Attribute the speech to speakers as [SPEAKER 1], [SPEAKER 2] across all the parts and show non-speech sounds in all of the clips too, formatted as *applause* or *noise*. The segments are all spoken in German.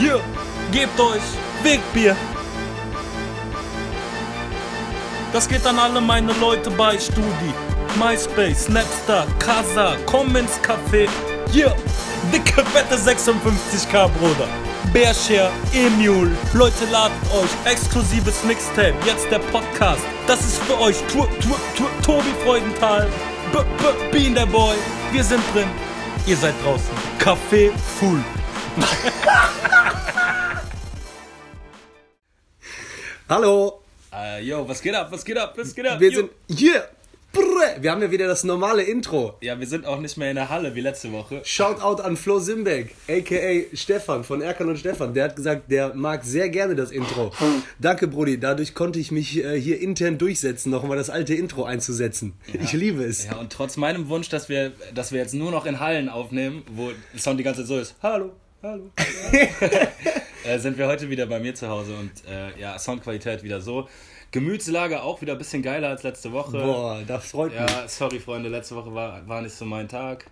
[SPEAKER 1] Hier, gebt euch Wegbier. Das geht an alle meine Leute bei Studi, MySpace, Snapstar, Casa, komm ins Café. Hier, dicke fette 56k, Bruder. Bearshare, Emule, Leute ladet euch, exklusives Mixtape, jetzt der Podcast. Das ist für euch, tu, tu, tu, Tobi Freudenthal, B, B, Bean der Boy. Wir sind drin, ihr seid draußen. Café full. *laughs*
[SPEAKER 2] Hallo,
[SPEAKER 1] Äh, yo, was geht ab, was geht ab, was geht ab?
[SPEAKER 2] wir
[SPEAKER 1] yo.
[SPEAKER 2] sind hier. Brr, Wir haben ja wieder das normale Intro.
[SPEAKER 1] Ja, wir sind auch nicht mehr in der Halle wie letzte Woche.
[SPEAKER 2] Shoutout an Flo Simbeck, a.k.a. Stefan von Erkan und Stefan. Der hat gesagt, der mag sehr gerne das Intro. Danke, Brudi. Dadurch konnte ich mich äh, hier intern durchsetzen, nochmal das alte Intro einzusetzen. Ich liebe es.
[SPEAKER 1] Ja, und trotz meinem Wunsch, dass wir, dass wir jetzt nur noch in Hallen aufnehmen, wo der Sound die ganze Zeit so ist, hallo, hallo, *laughs* äh, sind wir heute wieder bei mir zu Hause und äh, ja, Soundqualität wieder so. Gemütslage auch wieder ein bisschen geiler als letzte Woche.
[SPEAKER 2] Boah, das freut mich.
[SPEAKER 1] Ja, sorry Freunde, letzte Woche war, war nicht so mein Tag,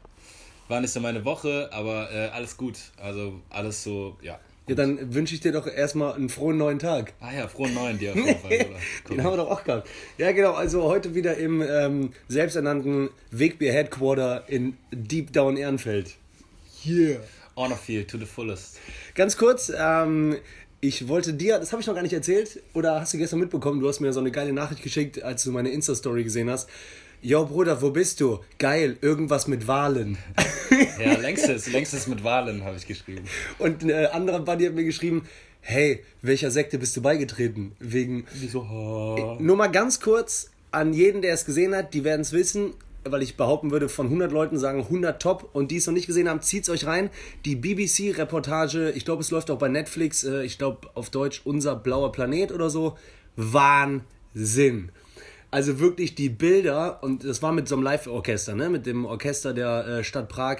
[SPEAKER 1] war nicht so meine Woche, aber äh, alles gut. Also alles so, ja.
[SPEAKER 2] Ja, dann wünsche ich dir doch erstmal einen frohen neuen Tag.
[SPEAKER 1] Ah ja, frohen neuen dir *laughs* auf jeden Fall. Bruder.
[SPEAKER 2] Den haben wir doch auch gehabt. Ja, genau. Also heute wieder im ähm, selbsternannten Wegbier Headquarter in Deep Down Ehrenfeld. Yeah.
[SPEAKER 1] Honor Field to the fullest.
[SPEAKER 2] Ganz kurz, ähm, ich wollte dir, das habe ich noch gar nicht erzählt, oder hast du gestern mitbekommen, du hast mir so eine geile Nachricht geschickt, als du meine Insta-Story gesehen hast. Yo, Bruder, wo bist du? Geil, irgendwas mit Wahlen. *laughs*
[SPEAKER 1] Ja, *laughs* längstes, längstes mit Wahlen habe ich geschrieben.
[SPEAKER 2] Und ein äh, anderer Buddy hat mir geschrieben, hey, welcher Sekte bist du beigetreten? Wegen
[SPEAKER 1] Wieso?
[SPEAKER 2] Nur mal ganz kurz an jeden, der es gesehen hat, die werden es wissen, weil ich behaupten würde, von 100 Leuten sagen 100 top und die es noch nicht gesehen haben, zieht's euch rein. Die BBC-Reportage, ich glaube, es läuft auch bei Netflix, äh, ich glaube auf Deutsch Unser blauer Planet oder so. Wahnsinn. Also wirklich die Bilder, und das war mit so einem Live-Orchester, ne? mit dem Orchester der äh, Stadt Prag.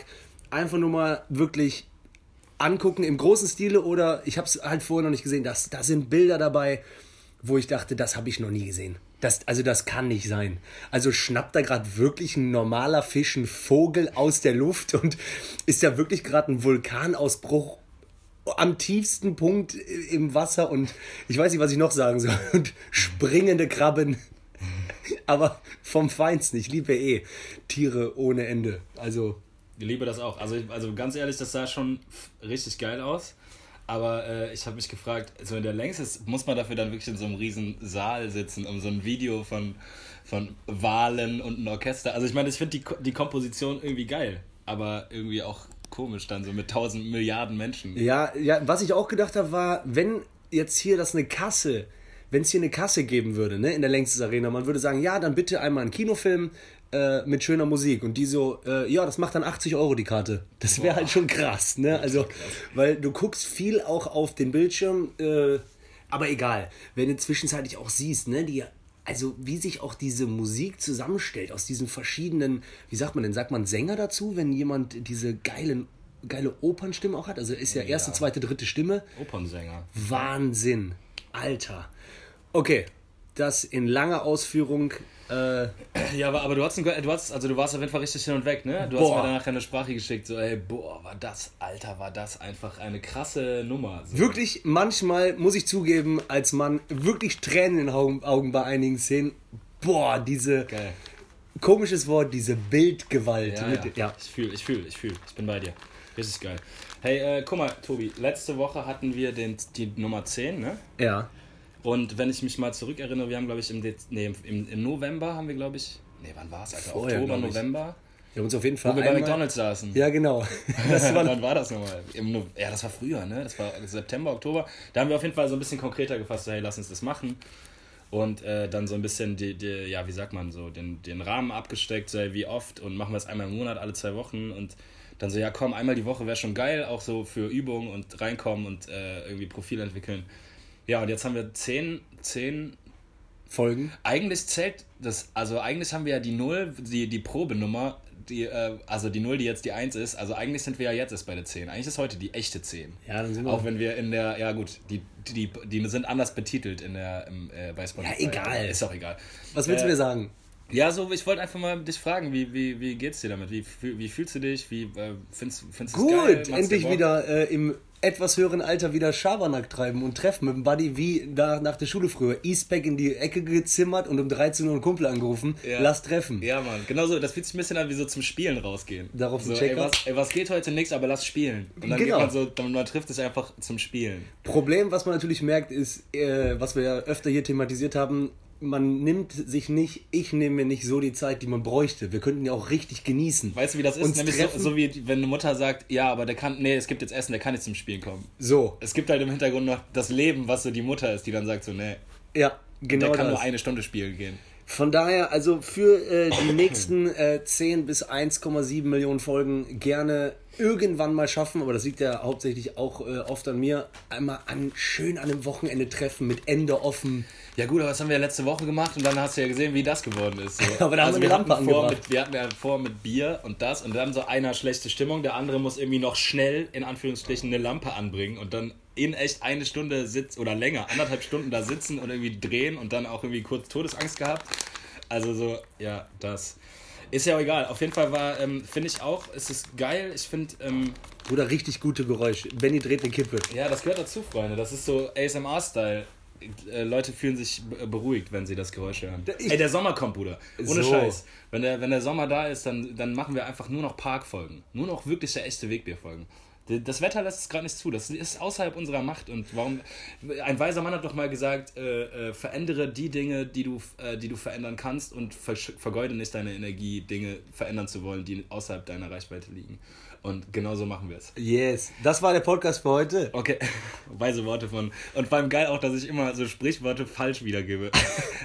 [SPEAKER 2] Einfach nur mal wirklich angucken im großen Stile oder ich habe es halt vorher noch nicht gesehen. Das, da sind Bilder dabei, wo ich dachte, das habe ich noch nie gesehen. Das, also das kann nicht sein. Also schnappt da gerade wirklich ein normaler Fisch einen Vogel aus der Luft und ist ja wirklich gerade ein Vulkanausbruch am tiefsten Punkt im Wasser und ich weiß nicht, was ich noch sagen soll. Und springende Krabben. Aber vom Feinsten. Ich liebe eh Tiere ohne Ende. Also
[SPEAKER 1] Ich liebe das auch. Also, also ganz ehrlich, das sah schon richtig geil aus. Aber äh, ich habe mich gefragt, so in der Längs ist, muss man dafür dann wirklich in so einem riesen Saal sitzen, um so ein Video von, von Wahlen und ein Orchester. Also ich meine, ich finde die, die Komposition irgendwie geil, aber irgendwie auch komisch dann so mit tausend Milliarden Menschen.
[SPEAKER 2] Ja, ja, was ich auch gedacht habe, war, wenn jetzt hier das eine Kasse, wenn es hier eine Kasse geben würde, ne, in der Längstes Arena, man würde sagen, ja, dann bitte einmal einen Kinofilm äh, mit schöner Musik und die so, äh, ja, das macht dann 80 Euro die Karte. Das wäre halt schon krass, ne? Also, weil du guckst viel auch auf den Bildschirm, äh, aber egal, wenn du zwischenzeitlich auch siehst, ne, die also wie sich auch diese Musik zusammenstellt aus diesen verschiedenen, wie sagt man denn, sagt man Sänger dazu, wenn jemand diese geilen, geile Opernstimme auch hat? Also ist ja erste, zweite, dritte Stimme.
[SPEAKER 1] Opernsänger.
[SPEAKER 2] Wahnsinn. Alter. Okay, das in langer Ausführung. Äh, *clears throat*
[SPEAKER 1] Ja, aber, aber du hast, einen, du hast, also du warst auf jeden Fall richtig hin und weg, ne? Du
[SPEAKER 2] Boah.
[SPEAKER 1] hast mir danach eine Sprache geschickt, so, ey, boah, war das, Alter, war das einfach eine krasse Nummer. So.
[SPEAKER 2] wirklich, manchmal muss ich zugeben, als Mann wirklich Tränen in den Augen, bei einigen Szenen. Boah, diese
[SPEAKER 1] Geil.
[SPEAKER 2] komisches Wort, diese Bildgewalt.
[SPEAKER 1] Ja,
[SPEAKER 2] mit,
[SPEAKER 1] ja.
[SPEAKER 2] ja.
[SPEAKER 1] Ich fühle, ich fühle, ich fühle. Ich bin bei dir. Richtig geil. Hey, äh, guck mal, Tobi, letzte Woche hatten wir den, die Nummer 10, ne?
[SPEAKER 2] ja.
[SPEAKER 1] Und wenn ich mich mal zurückerinnere, wir haben, glaube ich, im, Dez nee, im, im November haben wir, glaube ich, nee, wann war es, Alter?
[SPEAKER 2] Vorher,
[SPEAKER 1] Oktober. November,
[SPEAKER 2] Wir haben uns auf jeden Fall
[SPEAKER 1] wo wir bei McDonalds saßen.
[SPEAKER 2] Ja, genau. *laughs* Das war,
[SPEAKER 1] Wann war das nochmal? Ja, das war früher, ne? Das war September, Oktober. Da haben wir auf jeden Fall so ein bisschen konkreter gefasst, so, hey, lass uns das machen. Und äh, dann so ein bisschen, die, die, ja, wie sagt man so, den, den Rahmen abgesteckt, so, hey, wie oft und machen wir es einmal im Monat, alle zwei Wochen. Und dann so, ja, komm, einmal die Woche wäre schon geil, auch so für Übungen und reinkommen und äh, irgendwie Profil entwickeln. Ja, und jetzt haben wir zehn, zehn
[SPEAKER 2] Folgen.
[SPEAKER 1] eigentlich zählt das, also eigentlich haben wir ja die Null, die, die Probenummer, die, äh, also die Null, die jetzt die 1 ist, also eigentlich sind wir ja jetzt erst bei der 10. Eigentlich ist heute die echte 10.
[SPEAKER 2] Ja, dann sind wir
[SPEAKER 1] Auch wenn wir in der, ja gut, die, die, die, die sind anders betitelt in der, im, äh, bei Spotify.
[SPEAKER 2] Ja, egal.
[SPEAKER 1] Ist auch egal.
[SPEAKER 2] Was willst du
[SPEAKER 1] Äh,
[SPEAKER 2] mir sagen?
[SPEAKER 1] Ja, so, ich wollte einfach mal dich fragen, wie, wie, wie geht's dir damit? Wie, wie, fühlst du dich? Wie äh, findest, findest du es geil?
[SPEAKER 2] Gut, endlich wieder äh, im etwas höheren Alter wieder Schabernack treiben und treffen mit dem Buddy wie da nach der Schule früher. Eastpack in die Ecke gezimmert und um 13 Uhr einen Kumpel angerufen.
[SPEAKER 1] Ja.
[SPEAKER 2] Lass treffen.
[SPEAKER 1] Ja, Mann, genau so. Das fühlt sich ein bisschen an wie so zum Spielen rausgehen.
[SPEAKER 2] Darauf
[SPEAKER 1] so, ey was, ey, was geht heute? Nix, aber lass spielen. Und dann
[SPEAKER 2] Genau.
[SPEAKER 1] geht man so, dann, man trifft sich einfach zum Spielen.
[SPEAKER 2] Problem, was man natürlich merkt, ist, äh, was wir ja öfter hier thematisiert haben, man nimmt sich nicht, ich nehme mir nicht so die Zeit, die man bräuchte. Wir könnten ja auch richtig genießen.
[SPEAKER 1] Weißt du, wie das ist?
[SPEAKER 2] Uns
[SPEAKER 1] Nämlich so,
[SPEAKER 2] treffen.
[SPEAKER 1] so wie wenn eine Mutter sagt, ja, aber der kann, nee, es gibt jetzt Essen, der kann nicht zum Spielen kommen.
[SPEAKER 2] So,
[SPEAKER 1] Es gibt halt im Hintergrund noch das Leben, was so die Mutter ist, die dann sagt so, nee,
[SPEAKER 2] ja, genau
[SPEAKER 1] der kann
[SPEAKER 2] das.
[SPEAKER 1] nur eine Stunde spielen gehen.
[SPEAKER 2] Von daher, also für äh, die nächsten äh, 10 bis 1,7 Millionen Folgen gerne irgendwann mal schaffen, aber das liegt ja hauptsächlich auch äh, oft an mir, einmal an, schön an einem Wochenende treffen mit Ende offen.
[SPEAKER 1] Ja gut, aber das haben wir ja letzte Woche gemacht und dann hast du ja gesehen, wie das geworden ist. So. *laughs*
[SPEAKER 2] Aber da haben wir die
[SPEAKER 1] hatten
[SPEAKER 2] Lampe
[SPEAKER 1] vor mit, Wir hatten ja vor mit Bier und das und dann so einer schlechte Stimmung, der andere muss irgendwie noch schnell, in Anführungsstrichen, eine Lampe anbringen und dann in echt eine Stunde sitzt oder länger, anderthalb Stunden da sitzen und irgendwie drehen und dann auch irgendwie kurz Todesangst gehabt. Also so, ja, das. Ist ja auch egal. Auf jeden Fall war, ähm, finde ich auch, es ist geil. Ich finde, ähm,
[SPEAKER 2] Oder richtig gute Geräusche. Benny dreht eine Kippe.
[SPEAKER 1] ja, das gehört dazu, Freunde. Das ist so ASMR-Style. Äh, Leute fühlen sich be- beruhigt, wenn sie das Geräusch hören.
[SPEAKER 2] Ich-
[SPEAKER 1] Ey, der Sommer kommt, Bruder. Ohne
[SPEAKER 2] So.
[SPEAKER 1] Scheiß. Wenn der, wenn der Sommer da ist, dann, dann machen wir einfach nur noch Parkfolgen. Nur noch wirkliche echte Wegbierfolgen. Das Wetter lässt es gerade nicht zu. Das ist außerhalb unserer Macht. Und warum. Ein weiser Mann hat doch mal gesagt: äh, äh, verändere die Dinge, die du, äh, die du verändern kannst und vergeude nicht deine Energie, Dinge verändern zu wollen, die außerhalb deiner Reichweite liegen. Und genau so machen wir es.
[SPEAKER 2] Yes, das war der Podcast für heute.
[SPEAKER 1] Okay, *laughs* weise Worte von. Und vor allem geil auch, dass ich immer so Sprichworte falsch wiedergebe. *laughs*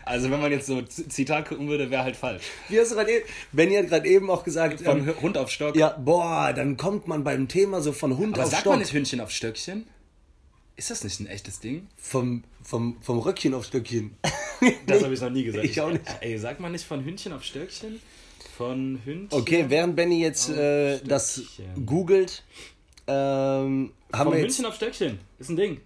[SPEAKER 1] Also, wenn man jetzt so Zitat gucken würde, wäre halt falsch.
[SPEAKER 2] Wie hast du gerade eben, Benny hat gerade eben auch gesagt,
[SPEAKER 1] Von
[SPEAKER 2] ähm,
[SPEAKER 1] Hund auf Stock.
[SPEAKER 2] ja, boah, dann kommt man beim Thema so von Hund
[SPEAKER 1] Aber
[SPEAKER 2] auf
[SPEAKER 1] sagt
[SPEAKER 2] Stock.
[SPEAKER 1] man nicht Hündchen auf Stöckchen? Ist das nicht ein echtes Ding?
[SPEAKER 2] Vom, vom, vom Röckchen auf Stöckchen.
[SPEAKER 1] Das *laughs* habe ich noch nie gesagt.
[SPEAKER 2] Ich auch nicht.
[SPEAKER 1] Ey, sagt man nicht von Hündchen auf Stöckchen? Von Hündchen.
[SPEAKER 2] Okay, während Benny jetzt äh, das googelt, ähm, haben
[SPEAKER 1] Vom
[SPEAKER 2] wir
[SPEAKER 1] Hündchen
[SPEAKER 2] jetzt.
[SPEAKER 1] auf Stöckchen. Ist ein Ding.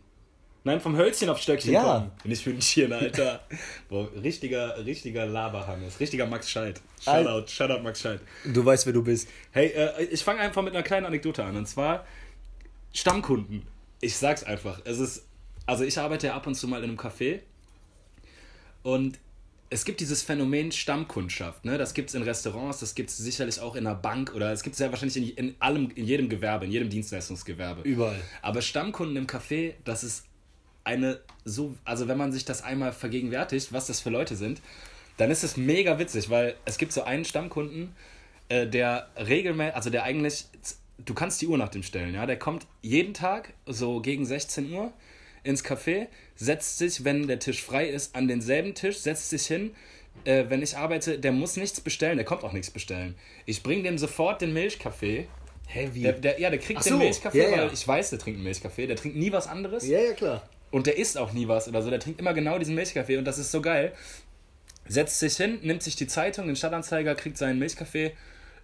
[SPEAKER 1] Nein, vom Hölzchen auf Stöckchen
[SPEAKER 2] Ja.
[SPEAKER 1] kommen. Nicht Hündchen, Alter. *laughs* Boah, richtiger, richtiger Laberhannes. Richtiger Max Scheid. Shoutout, Shoutout Max Scheid.
[SPEAKER 2] Du weißt, wer du bist.
[SPEAKER 1] Hey, äh, ich fange einfach mit einer kleinen Anekdote an. Und zwar Stammkunden. Ich sag's einfach. Es ist, also ich arbeite ja ab und zu mal in einem Café und es gibt dieses Phänomen Stammkundschaft. Ne? Das gibt's in Restaurants, das gibt's sicherlich auch in einer Bank oder es gibt's ja wahrscheinlich in, in allem, in jedem Gewerbe, in jedem Dienstleistungsgewerbe.
[SPEAKER 2] Überall.
[SPEAKER 1] Aber Stammkunden im Café, das ist eine so, also wenn man sich das einmal vergegenwärtigt, was das für Leute sind, dann ist es mega witzig, weil es gibt so einen Stammkunden, äh, der regelmäßig, also der eigentlich, du kannst die Uhr nach dem stellen, ja, der kommt jeden Tag so gegen 16 Uhr ins Café, setzt sich, wenn der Tisch frei ist, an denselben Tisch, setzt sich hin. Äh, wenn ich arbeite, der muss nichts bestellen, der kommt auch nichts bestellen. Ich bringe dem sofort den Milchkaffee.
[SPEAKER 2] Hä, wie?
[SPEAKER 1] Der, der, ja, der kriegt
[SPEAKER 2] Ach
[SPEAKER 1] den
[SPEAKER 2] so,
[SPEAKER 1] Milchkaffee,
[SPEAKER 2] ja, ja.
[SPEAKER 1] weil ich weiß, der trinkt einen Milchkaffee. Der trinkt nie was anderes.
[SPEAKER 2] ja, ja, klar.
[SPEAKER 1] Und der isst auch nie was oder so. Der trinkt immer genau diesen Milchkaffee und das ist so geil. Setzt sich hin, nimmt sich die Zeitung, den Stadtanzeiger, kriegt seinen Milchkaffee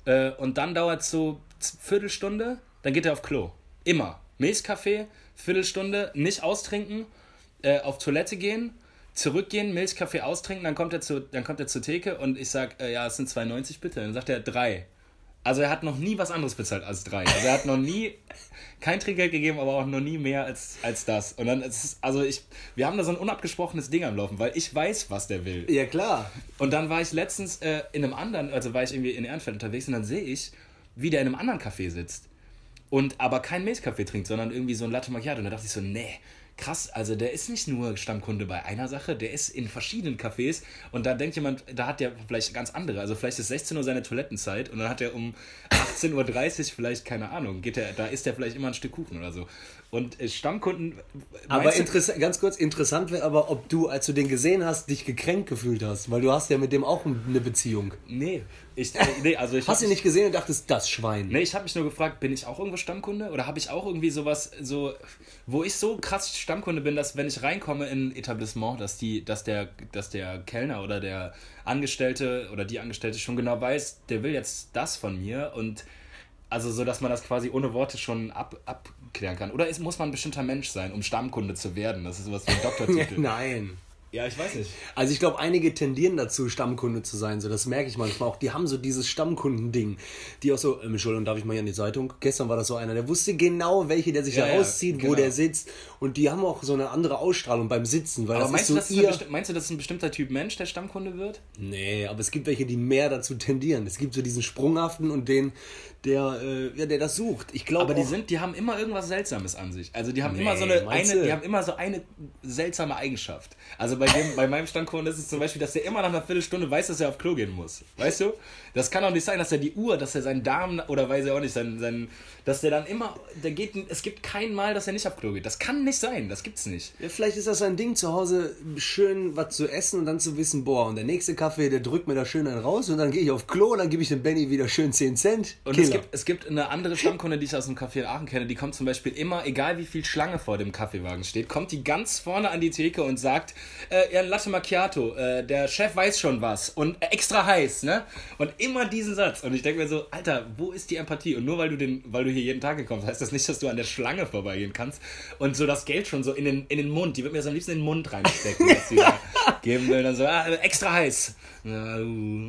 [SPEAKER 1] äh, und dann dauert es so Viertelstunde, dann geht er auf Klo. Immer. Milchkaffee, Viertelstunde, nicht austrinken, äh, auf Toilette gehen, zurückgehen, Milchkaffee austrinken, dann kommt er, zu, dann kommt er zur Theke und ich sag, äh, ja, es sind 2,90 bitte. Dann sagt er 3. Also er hat noch nie was anderes bezahlt als 3. Also er hat noch nie *laughs* kein Trinkgeld gegeben, aber auch noch nie mehr als, als das. Und dann ist es, also ich, wir haben da so ein unabgesprochenes Ding am Laufen, weil ich weiß, was der will.
[SPEAKER 2] Ja, klar.
[SPEAKER 1] Und dann war ich letztens äh, in einem anderen, also war ich irgendwie in Ehrenfeld unterwegs und dann sehe ich, wie der in einem anderen Café sitzt. Und aber kein Milchkaffee trinkt, sondern irgendwie so ein Latte Macchiato. Und da dachte ich so, nee, krass, also der ist nicht nur Stammkunde bei einer Sache, der ist in verschiedenen Cafés und da denkt jemand, da hat der vielleicht ganz andere. Also vielleicht ist 16 Uhr seine Toilettenzeit und dann hat er um 18.30 Uhr vielleicht, keine Ahnung, geht der, da isst er vielleicht immer ein Stück Kuchen oder so. Und äh, Stammkunden.
[SPEAKER 2] Aber
[SPEAKER 1] du-
[SPEAKER 2] ganz kurz, interessant wäre aber, ob du, als du den gesehen hast, dich gekränkt gefühlt hast. Weil du hast ja mit dem auch eine Beziehung.
[SPEAKER 1] Nee, ich, äh, nee, also ich
[SPEAKER 2] Hast du ihn nicht gesehen und dachtest, das Schwein.
[SPEAKER 1] Nee, ich habe mich nur gefragt, bin ich auch irgendwo Stammkunde? Oder habe ich auch irgendwie sowas, so, wo ich so krass Stammkunde bin, dass wenn ich reinkomme in ein Etablissement, dass, die, dass, der, dass der Kellner oder der Angestellte oder die Angestellte schon genau weiß, der will jetzt das von mir und also so, dass man das quasi ohne Worte schon ab, abklären kann. Oder ist, muss man ein bestimmter Mensch sein, um Stammkunde zu werden? Das ist sowas wie ein *laughs* Doktortitel.
[SPEAKER 2] Nein.
[SPEAKER 1] Ja, ich weiß nicht.
[SPEAKER 2] Also ich glaube, einige tendieren dazu, Stammkunde zu sein. So, das merke ich manchmal auch. Die haben so dieses Stammkundending. Die auch so, ähm, Entschuldigung, darf ich mal hier an die Zeitung? Gestern war das so einer, der wusste genau, welche der sich
[SPEAKER 1] Ja,
[SPEAKER 2] da
[SPEAKER 1] ja,
[SPEAKER 2] rauszieht, wo
[SPEAKER 1] genau.
[SPEAKER 2] der sitzt. Und die haben auch so eine andere Ausstrahlung beim Sitzen. Weil
[SPEAKER 1] Aber meinst, du,
[SPEAKER 2] so
[SPEAKER 1] eine
[SPEAKER 2] ihr...
[SPEAKER 1] meinst du, das ist ein bestimmter Typ Mensch, der Stammkunde wird?
[SPEAKER 2] Nee, aber es gibt welche, die mehr dazu tendieren. Es gibt so diesen Sprunghaften und den, der, äh, ja, der das sucht. Ich glaube
[SPEAKER 1] Aber die
[SPEAKER 2] auch-
[SPEAKER 1] sind, die haben immer irgendwas Seltsames an sich. Also die haben
[SPEAKER 2] Nee,
[SPEAKER 1] immer so eine, eine die haben immer so eine seltsame Eigenschaft. Also bei dem, bei meinem Stammkunden ist es zum Beispiel, dass der immer nach einer Viertelstunde weiß, dass er auf Klo gehen muss. Weißt du? Das kann auch nicht sein, dass er die Uhr, dass er seinen Darm oder weiß er auch nicht, sein, sein, dass der dann immer, der geht, es gibt kein Mal, dass er nicht auf Klo geht. Das kann nicht sein. Das gibt's nicht.
[SPEAKER 2] Ja, vielleicht ist das ein Ding, zu Hause schön was zu essen und dann zu wissen, boah, und der nächste Kaffee, der drückt mir da schön einen raus und dann gehe ich auf Klo und dann gebe ich dem Benny wieder schön 10 Cent.
[SPEAKER 1] Und es gibt, es gibt eine andere Stammkunde, die ich aus dem Café in Aachen kenne, die kommt zum Beispiel immer, egal wie viel Schlange vor dem Kaffeewagen steht, kommt die ganz vorne an die Theke und sagt, äh, ja, ein Latte Macchiato, äh, der Chef weiß schon was und äh, extra heiß, ne? Und immer diesen Satz. Und ich denke mir so, Alter, wo ist die Empathie? Und nur weil du, den, weil du hier jeden Tag gekommen heißt das nicht, dass du an der Schlange vorbeigehen kannst und so das Geld schon so in den, in den Mund, die wird mir so am liebsten in den Mund reinstecken, was sie da *laughs* geben will. Dann so, ah, extra heiß. Ja, du,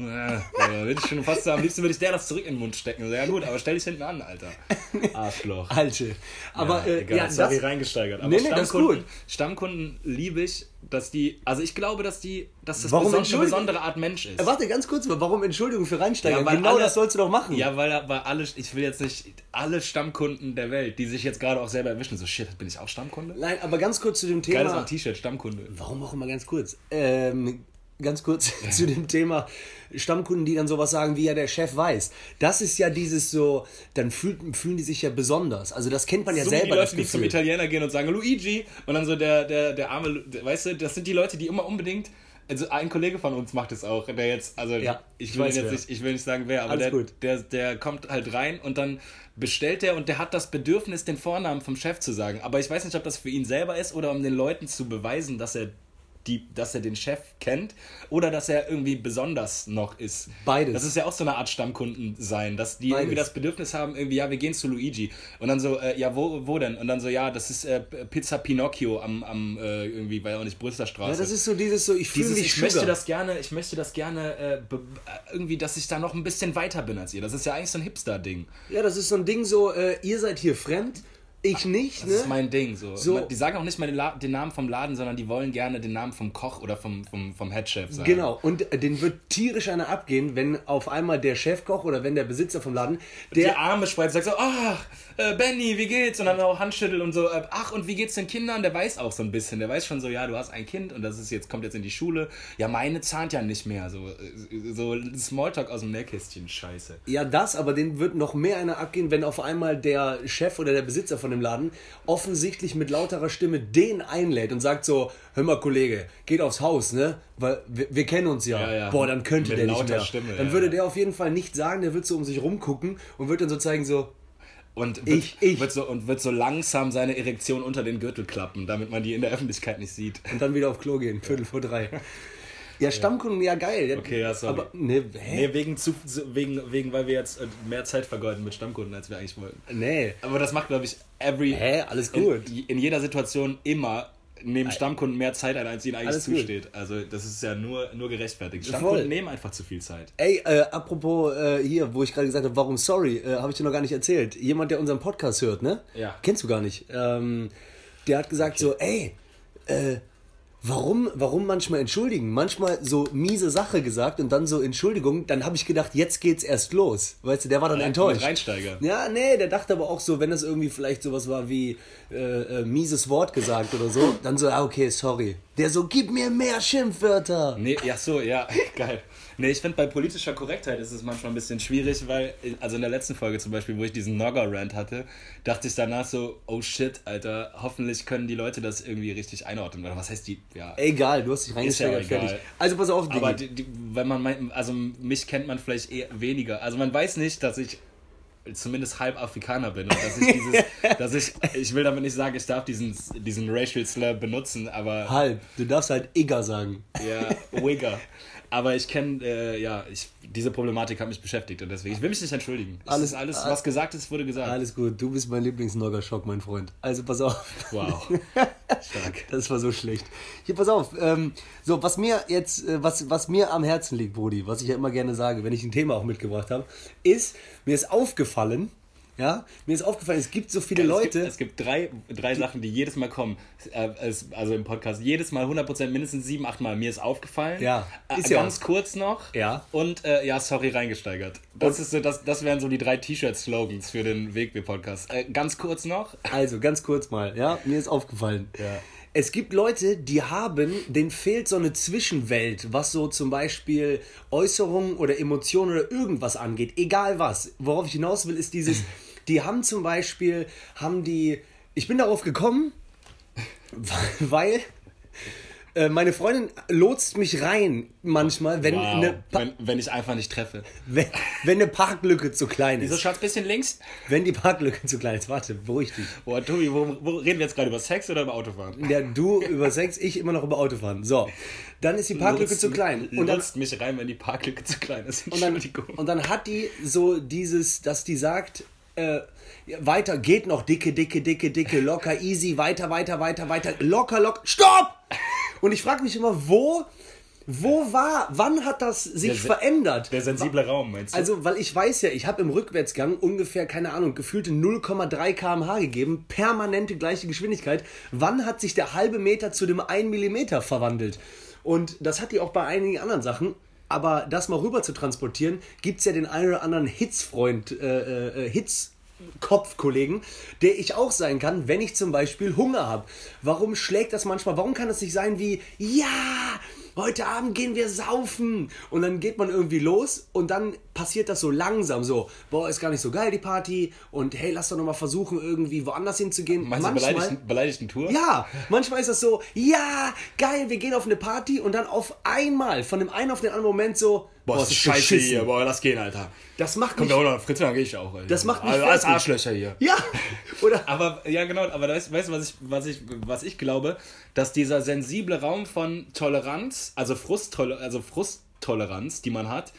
[SPEAKER 1] ja, ja, würde ich schon fast so, am liebsten würde ich der das zurück in den Mund stecken. Ja gut, aber stell dich hinten an, Alter. *laughs* Arschloch.
[SPEAKER 2] Alte. Aber
[SPEAKER 1] ja,
[SPEAKER 2] äh,
[SPEAKER 1] egal,
[SPEAKER 2] ja,
[SPEAKER 1] sorry,
[SPEAKER 2] das,
[SPEAKER 1] reingesteigert. Aber
[SPEAKER 2] Nee, nee, das ist
[SPEAKER 1] Stammkunden,
[SPEAKER 2] gut.
[SPEAKER 1] Stammkunden liebe ich, dass die, also ich glaube, dass die, dass das
[SPEAKER 2] Warum
[SPEAKER 1] beson eine besondere Art Mensch ist.
[SPEAKER 2] Äh, Warte, ganz kurz mal, warum Entschuldigung für Reinsteiger?
[SPEAKER 1] weil
[SPEAKER 2] genau
[SPEAKER 1] alle-
[SPEAKER 2] das sollst du doch machen.
[SPEAKER 1] Ja, weil, weil alle, ich will jetzt nicht, alle Stammkunden der Welt, die sich jetzt gerade auch selber erwischen, so shit, bin ich auch Stammkunde?
[SPEAKER 2] Nein, aber ganz kurz zu dem Thema.
[SPEAKER 1] Geiles am T-Shirt, Stammkunde.
[SPEAKER 2] Warum auch immer ganz kurz? Ähm, ganz kurz *laughs* zu dem Thema Stammkunden, die dann sowas sagen, wie ja der Chef weiß. Das ist ja dieses so, dann fühlt, fühlen die sich ja besonders. Also das kennt man ja
[SPEAKER 1] so
[SPEAKER 2] selber,
[SPEAKER 1] die
[SPEAKER 2] das
[SPEAKER 1] Leute, die zum. Italiener gehen und sagen Luigi und dann so der, der, der arme, weißt du, das sind die Leute, die immer unbedingt, also ein Kollege von uns macht es auch, der jetzt, also
[SPEAKER 2] Ja,
[SPEAKER 1] ich will
[SPEAKER 2] weiß
[SPEAKER 1] jetzt
[SPEAKER 2] wer.
[SPEAKER 1] nicht, ich will nicht sagen wer, aber der, der, der kommt halt rein und dann bestellt er und der hat das Bedürfnis, den Vornamen vom Chef zu sagen. Aber ich weiß nicht, ob das für ihn selber ist oder um den Leuten zu beweisen, dass er die, dass er den Chef kennt oder dass er irgendwie besonders noch ist.
[SPEAKER 2] Beides.
[SPEAKER 1] Das ist ja auch so eine Art Stammkunden sein, dass die
[SPEAKER 2] Beides.
[SPEAKER 1] irgendwie das Bedürfnis haben, irgendwie, ja, wir gehen zu Luigi. Und dann so, äh, ja, wo, wo denn? Und dann so, ja, das ist äh, Pizza Pinocchio am, am äh, irgendwie, weil auch nicht Brüsseler Straße.
[SPEAKER 2] Ja, das ist so dieses so, ich fühle mich
[SPEAKER 1] ich
[SPEAKER 2] Sugar.
[SPEAKER 1] möchte das gerne, ich möchte das gerne äh, äh, irgendwie, dass ich da noch ein bisschen weiter bin als ihr. Das ist ja eigentlich so ein Hipster-Ding.
[SPEAKER 2] Ja, das ist so ein Ding so, äh, ihr seid hier fremd, ich nicht,
[SPEAKER 1] Das
[SPEAKER 2] ne?
[SPEAKER 1] ist mein Ding. So.
[SPEAKER 2] So.
[SPEAKER 1] Die sagen auch nicht mal den, den Namen vom Laden, sondern die wollen gerne den Namen vom Koch oder vom, vom, vom Headchef sagen.
[SPEAKER 2] Genau, und äh, den wird tierisch einer abgehen, wenn auf einmal der Chefkoch oder wenn der Besitzer vom Laden,
[SPEAKER 1] Die
[SPEAKER 2] der
[SPEAKER 1] Arme spreizt, sagt so, ach, äh, Benny, wie geht's? Und dann auch Handschüttel und so, äh, ach, und wie geht's den Kindern? Der weiß auch so ein bisschen, der weiß schon so, ja, du hast ein Kind und das ist jetzt, kommt jetzt in die Schule. Ja, meine zahnt ja nicht mehr. So, äh, so Smalltalk aus dem Nähkästchen, scheiße.
[SPEAKER 2] Ja, das, aber den wird noch mehr einer abgehen, wenn auf einmal der Chef oder der Besitzer von dem Laden offensichtlich mit lauterer Stimme den einlädt und sagt so, hör mal Kollege, geht aufs Haus, ne? Weil wir, wir kennen uns ja.
[SPEAKER 1] Ja, ja.
[SPEAKER 2] Boah, dann könnte
[SPEAKER 1] Mit
[SPEAKER 2] der nicht
[SPEAKER 1] lauter
[SPEAKER 2] mehr.
[SPEAKER 1] Stimme,
[SPEAKER 2] dann
[SPEAKER 1] ja,
[SPEAKER 2] würde der auf jeden Fall nicht sagen, der wird so um sich rumgucken und wird dann so zeigen so,
[SPEAKER 1] Und wird,
[SPEAKER 2] Ich- ich.
[SPEAKER 1] Wird, so, und wird so langsam seine Erektion unter den Gürtel klappen, damit man die in der Öffentlichkeit nicht sieht.
[SPEAKER 2] und dann wieder auf Klo gehen, Viertel vor drei. Ja, Stammkunden, ja geil.
[SPEAKER 1] Okay, ja, sorry.
[SPEAKER 2] Aber, ne, hä?
[SPEAKER 1] Nee, wegen, zu, zu- wegen, wegen, weil wir jetzt äh, mehr Zeit vergeuden mit Stammkunden, als wir eigentlich wollten.
[SPEAKER 2] Nee.
[SPEAKER 1] Aber das macht, glaube ich, every.
[SPEAKER 2] Hä, alles gut.
[SPEAKER 1] In, in jeder Situation immer nehmen Stammkunden mehr Zeit ein, als ihnen eigentlich
[SPEAKER 2] Alles gut.
[SPEAKER 1] zusteht. Also das ist ja nur, nur gerechtfertigt.
[SPEAKER 2] Voll.
[SPEAKER 1] Stammkunden nehmen einfach zu viel Zeit.
[SPEAKER 2] Ey, äh, apropos äh, hier, wo ich gerade gesagt habe, warum sorry, äh, habe ich dir noch gar nicht erzählt. Jemand, der unseren Podcast hört, ne?
[SPEAKER 1] Ja.
[SPEAKER 2] Kennst du gar nicht. Ähm, der hat gesagt so, ey, äh, warum, warum manchmal entschuldigen? Manchmal so miese Sache gesagt und dann so Entschuldigung. Dann habe ich gedacht, jetzt geht's erst los. Weißt du, der war dann enttäuscht.
[SPEAKER 1] Mit Reinsteiger.
[SPEAKER 2] Ja, nee, der dachte aber auch so, wenn es irgendwie vielleicht sowas war wie äh, äh, mieses Wort gesagt oder so, dann so, ah, okay, sorry. Der so, gib mir mehr Schimpfwörter.
[SPEAKER 1] Nee, ja so, ja, *laughs* geil. Nee, ich finde bei politischer Korrektheit ist es manchmal ein bisschen schwierig, weil, also in der letzten Folge zum Beispiel, wo ich diesen Nogger-Rant hatte, dachte ich danach so, oh shit, Alter, hoffentlich können die Leute das irgendwie richtig einordnen. Oder was heißt die, ja.
[SPEAKER 2] Egal, du hast dich reingesteigert,
[SPEAKER 1] ja
[SPEAKER 2] fertig. Also pass auf,
[SPEAKER 1] Aber
[SPEAKER 2] Digi.
[SPEAKER 1] die, die, wenn man meint, also mich kennt man vielleicht eher weniger. Also man weiß nicht, dass ich zumindest halb Afrikaner bin und dass ich dieses, *laughs* dass ich, ich will damit nicht sagen, ich darf diesen, diesen Racial Slur benutzen, aber
[SPEAKER 2] Halb. Du darfst halt Igger sagen.
[SPEAKER 1] ja, Wigger. *laughs* Aber ich kenne, äh, ja, ich, diese Problematik hat mich beschäftigt und deswegen, ich will mich nicht entschuldigen. Es
[SPEAKER 2] Alles-
[SPEAKER 1] ist alles, was gesagt ist, wurde gesagt.
[SPEAKER 2] Alles gut, du bist mein Lieblingsnogger-Schock, mein Freund. Also pass auf.
[SPEAKER 1] Wow. *laughs* Stark.
[SPEAKER 2] Das war so schlecht. Hier, pass auf. Ähm, so, was mir jetzt, äh, was, was mir am Herzen liegt, Brudi, was ich ja immer gerne sage, wenn ich ein Thema auch mitgebracht habe, ist, mir ist aufgefallen, ja, mir ist aufgefallen, es gibt so viele
[SPEAKER 1] Es
[SPEAKER 2] Leute.
[SPEAKER 1] gibt, es gibt drei, drei Sachen, die jedes Mal kommen. Äh, also im Podcast. Jedes Mal 100%, mindestens sieben, acht Mal. Mir ist aufgefallen.
[SPEAKER 2] Ja,
[SPEAKER 1] Äh,
[SPEAKER 2] ist ja
[SPEAKER 1] ganz
[SPEAKER 2] auch.
[SPEAKER 1] kurz noch.
[SPEAKER 2] Ja.
[SPEAKER 1] Und äh, ja, sorry, reingesteigert. Das, ist so, das, das wären so die drei T-Shirt-Slogans für den Wegweh-Podcast. Äh, ganz kurz noch.
[SPEAKER 2] Also, ganz kurz mal, ja, mir ist aufgefallen.
[SPEAKER 1] Ja.
[SPEAKER 2] Es gibt Leute, die haben, denen fehlt so eine Zwischenwelt, was so zum Beispiel Äußerungen oder Emotionen oder irgendwas angeht, egal was. Worauf ich hinaus will, ist dieses, *laughs* die haben zum Beispiel, haben die, ich bin darauf gekommen, *laughs* weil äh, meine Freundin lotst mich rein manchmal, wenn,
[SPEAKER 1] Wow.
[SPEAKER 2] eine, Pa-
[SPEAKER 1] Wenn, wenn ich einfach nicht treffe.
[SPEAKER 2] wenn, wenn eine Parklücke zu klein
[SPEAKER 1] Wieso
[SPEAKER 2] ist.
[SPEAKER 1] Schatz, bisschen links?
[SPEAKER 2] Wenn die Parklücke zu klein ist, warte, beruhig dich.
[SPEAKER 1] Boah, Tobi, wo, wo reden wir jetzt gerade über Sex oder über Autofahren?
[SPEAKER 2] Ja, du über Sex, ich immer noch über Autofahren. So, dann ist die Parklücke
[SPEAKER 1] Lotst
[SPEAKER 2] zu klein. Und dann,
[SPEAKER 1] lotst mich rein, wenn die Parklücke zu klein ist.
[SPEAKER 2] und, dann, und dann hat die so dieses, dass die sagt, äh, weiter, geht noch, dicke, dicke, dicke, dicke, locker, easy, weiter, weiter, weiter, weiter, locker, locker, stopp! Und ich frage mich immer, wo, wo war, wann hat das sich
[SPEAKER 1] Der
[SPEAKER 2] verändert?
[SPEAKER 1] Der sensible Raum, meinst du?
[SPEAKER 2] Also, weil ich weiß ja, ich habe im Rückwärtsgang ungefähr, keine Ahnung, gefühlte 0,3 km/h gegeben, permanente gleiche Geschwindigkeit. Wann hat sich der halbe Meter zu dem 1 Millimeter verwandelt? Und das hat die auch bei einigen anderen Sachen. Aber das mal rüber zu transportieren, gibt es ja den einen oder anderen Hitzfreund, äh, äh, Hitzkopfkollegen, der ich auch sein kann, wenn ich zum Beispiel Hunger habe. Warum schlägt das manchmal? Warum kann das nicht sein wie, ja, heute Abend gehen wir saufen. Und dann geht man irgendwie los und dann passiert das so langsam so, boah, ist gar nicht so geil die Party und hey, lass doch nochmal versuchen, irgendwie woanders hinzugehen.
[SPEAKER 1] Meinst du beleidigten, beleidigten Tour?
[SPEAKER 2] Ja, manchmal ist das so, ja, geil, wir gehen auf eine Party und dann auf einmal, von dem einen auf den anderen Moment so,
[SPEAKER 1] Boah, ist scheiße
[SPEAKER 2] beschissen.
[SPEAKER 1] hier. Boah, lass gehen, Alter.
[SPEAKER 2] Das macht
[SPEAKER 1] Kommt
[SPEAKER 2] mich,
[SPEAKER 1] da auch noch Fritz, dann geh ich auch, Alter.
[SPEAKER 2] Das macht mich
[SPEAKER 1] also, alles. Arschlöcher hier.
[SPEAKER 2] ja, oder, *laughs*
[SPEAKER 1] Aber ja, genau, aber weißt, weißt du, was ich, was, ich, was ich glaube, dass dieser sensible Raum von Toleranz, also, Frusttoler also Frusttoleranz, die man hat,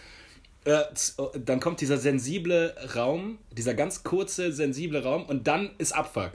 [SPEAKER 1] äh, z- dann kommt dieser sensible Raum, dieser ganz kurze, sensible Raum und dann ist Abfuck.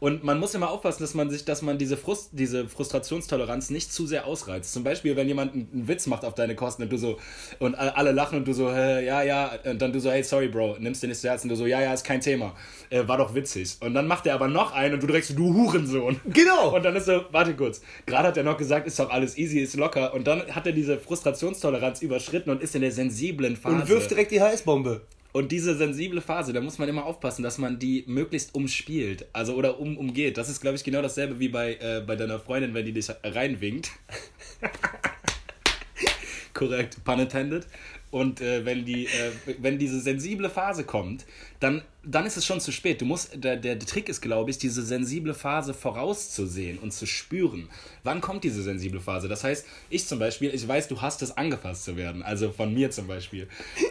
[SPEAKER 1] Und man muss immer aufpassen, dass man sich, dass man diese Frust, diese Frustrationstoleranz nicht zu sehr ausreizt. Zum Beispiel, wenn jemand einen, Witz macht auf deine Kosten und du so, und alle lachen und du so, äh, ja, ja, und dann du so, hey, sorry, Bro, nimmst dir nicht zu Herzen, du so, ja, ja, ist kein Thema. Äh, war doch witzig. Und dann macht er aber noch einen und du direkt so, du Hurensohn.
[SPEAKER 2] Genau.
[SPEAKER 1] Und dann ist so, warte kurz, gerade hat er noch gesagt, ist doch alles easy, ist locker. Und dann hat er diese Frustrationstoleranz überschritten und ist in der sensiblen Phase.
[SPEAKER 2] und wirft direkt die HS-Bombe.
[SPEAKER 1] Und diese sensible Phase, da muss man immer aufpassen, dass man die möglichst umspielt. Also oder um, umgeht. Das ist, glaube ich, genau dasselbe wie bei, äh, bei deiner Freundin, wenn die dich reinwinkt. *laughs* Korrekt, pun intended. Und äh, wenn, die, äh, wenn diese sensible Phase kommt, dann, dann ist es schon zu spät. Du musst, der, der Trick ist, glaube ich, diese sensible Phase vorauszusehen und zu spüren. Wann kommt diese sensible Phase? Das heißt, ich zum Beispiel, ich weiß, du hast es angefasst zu werden. Also von mir zum Beispiel.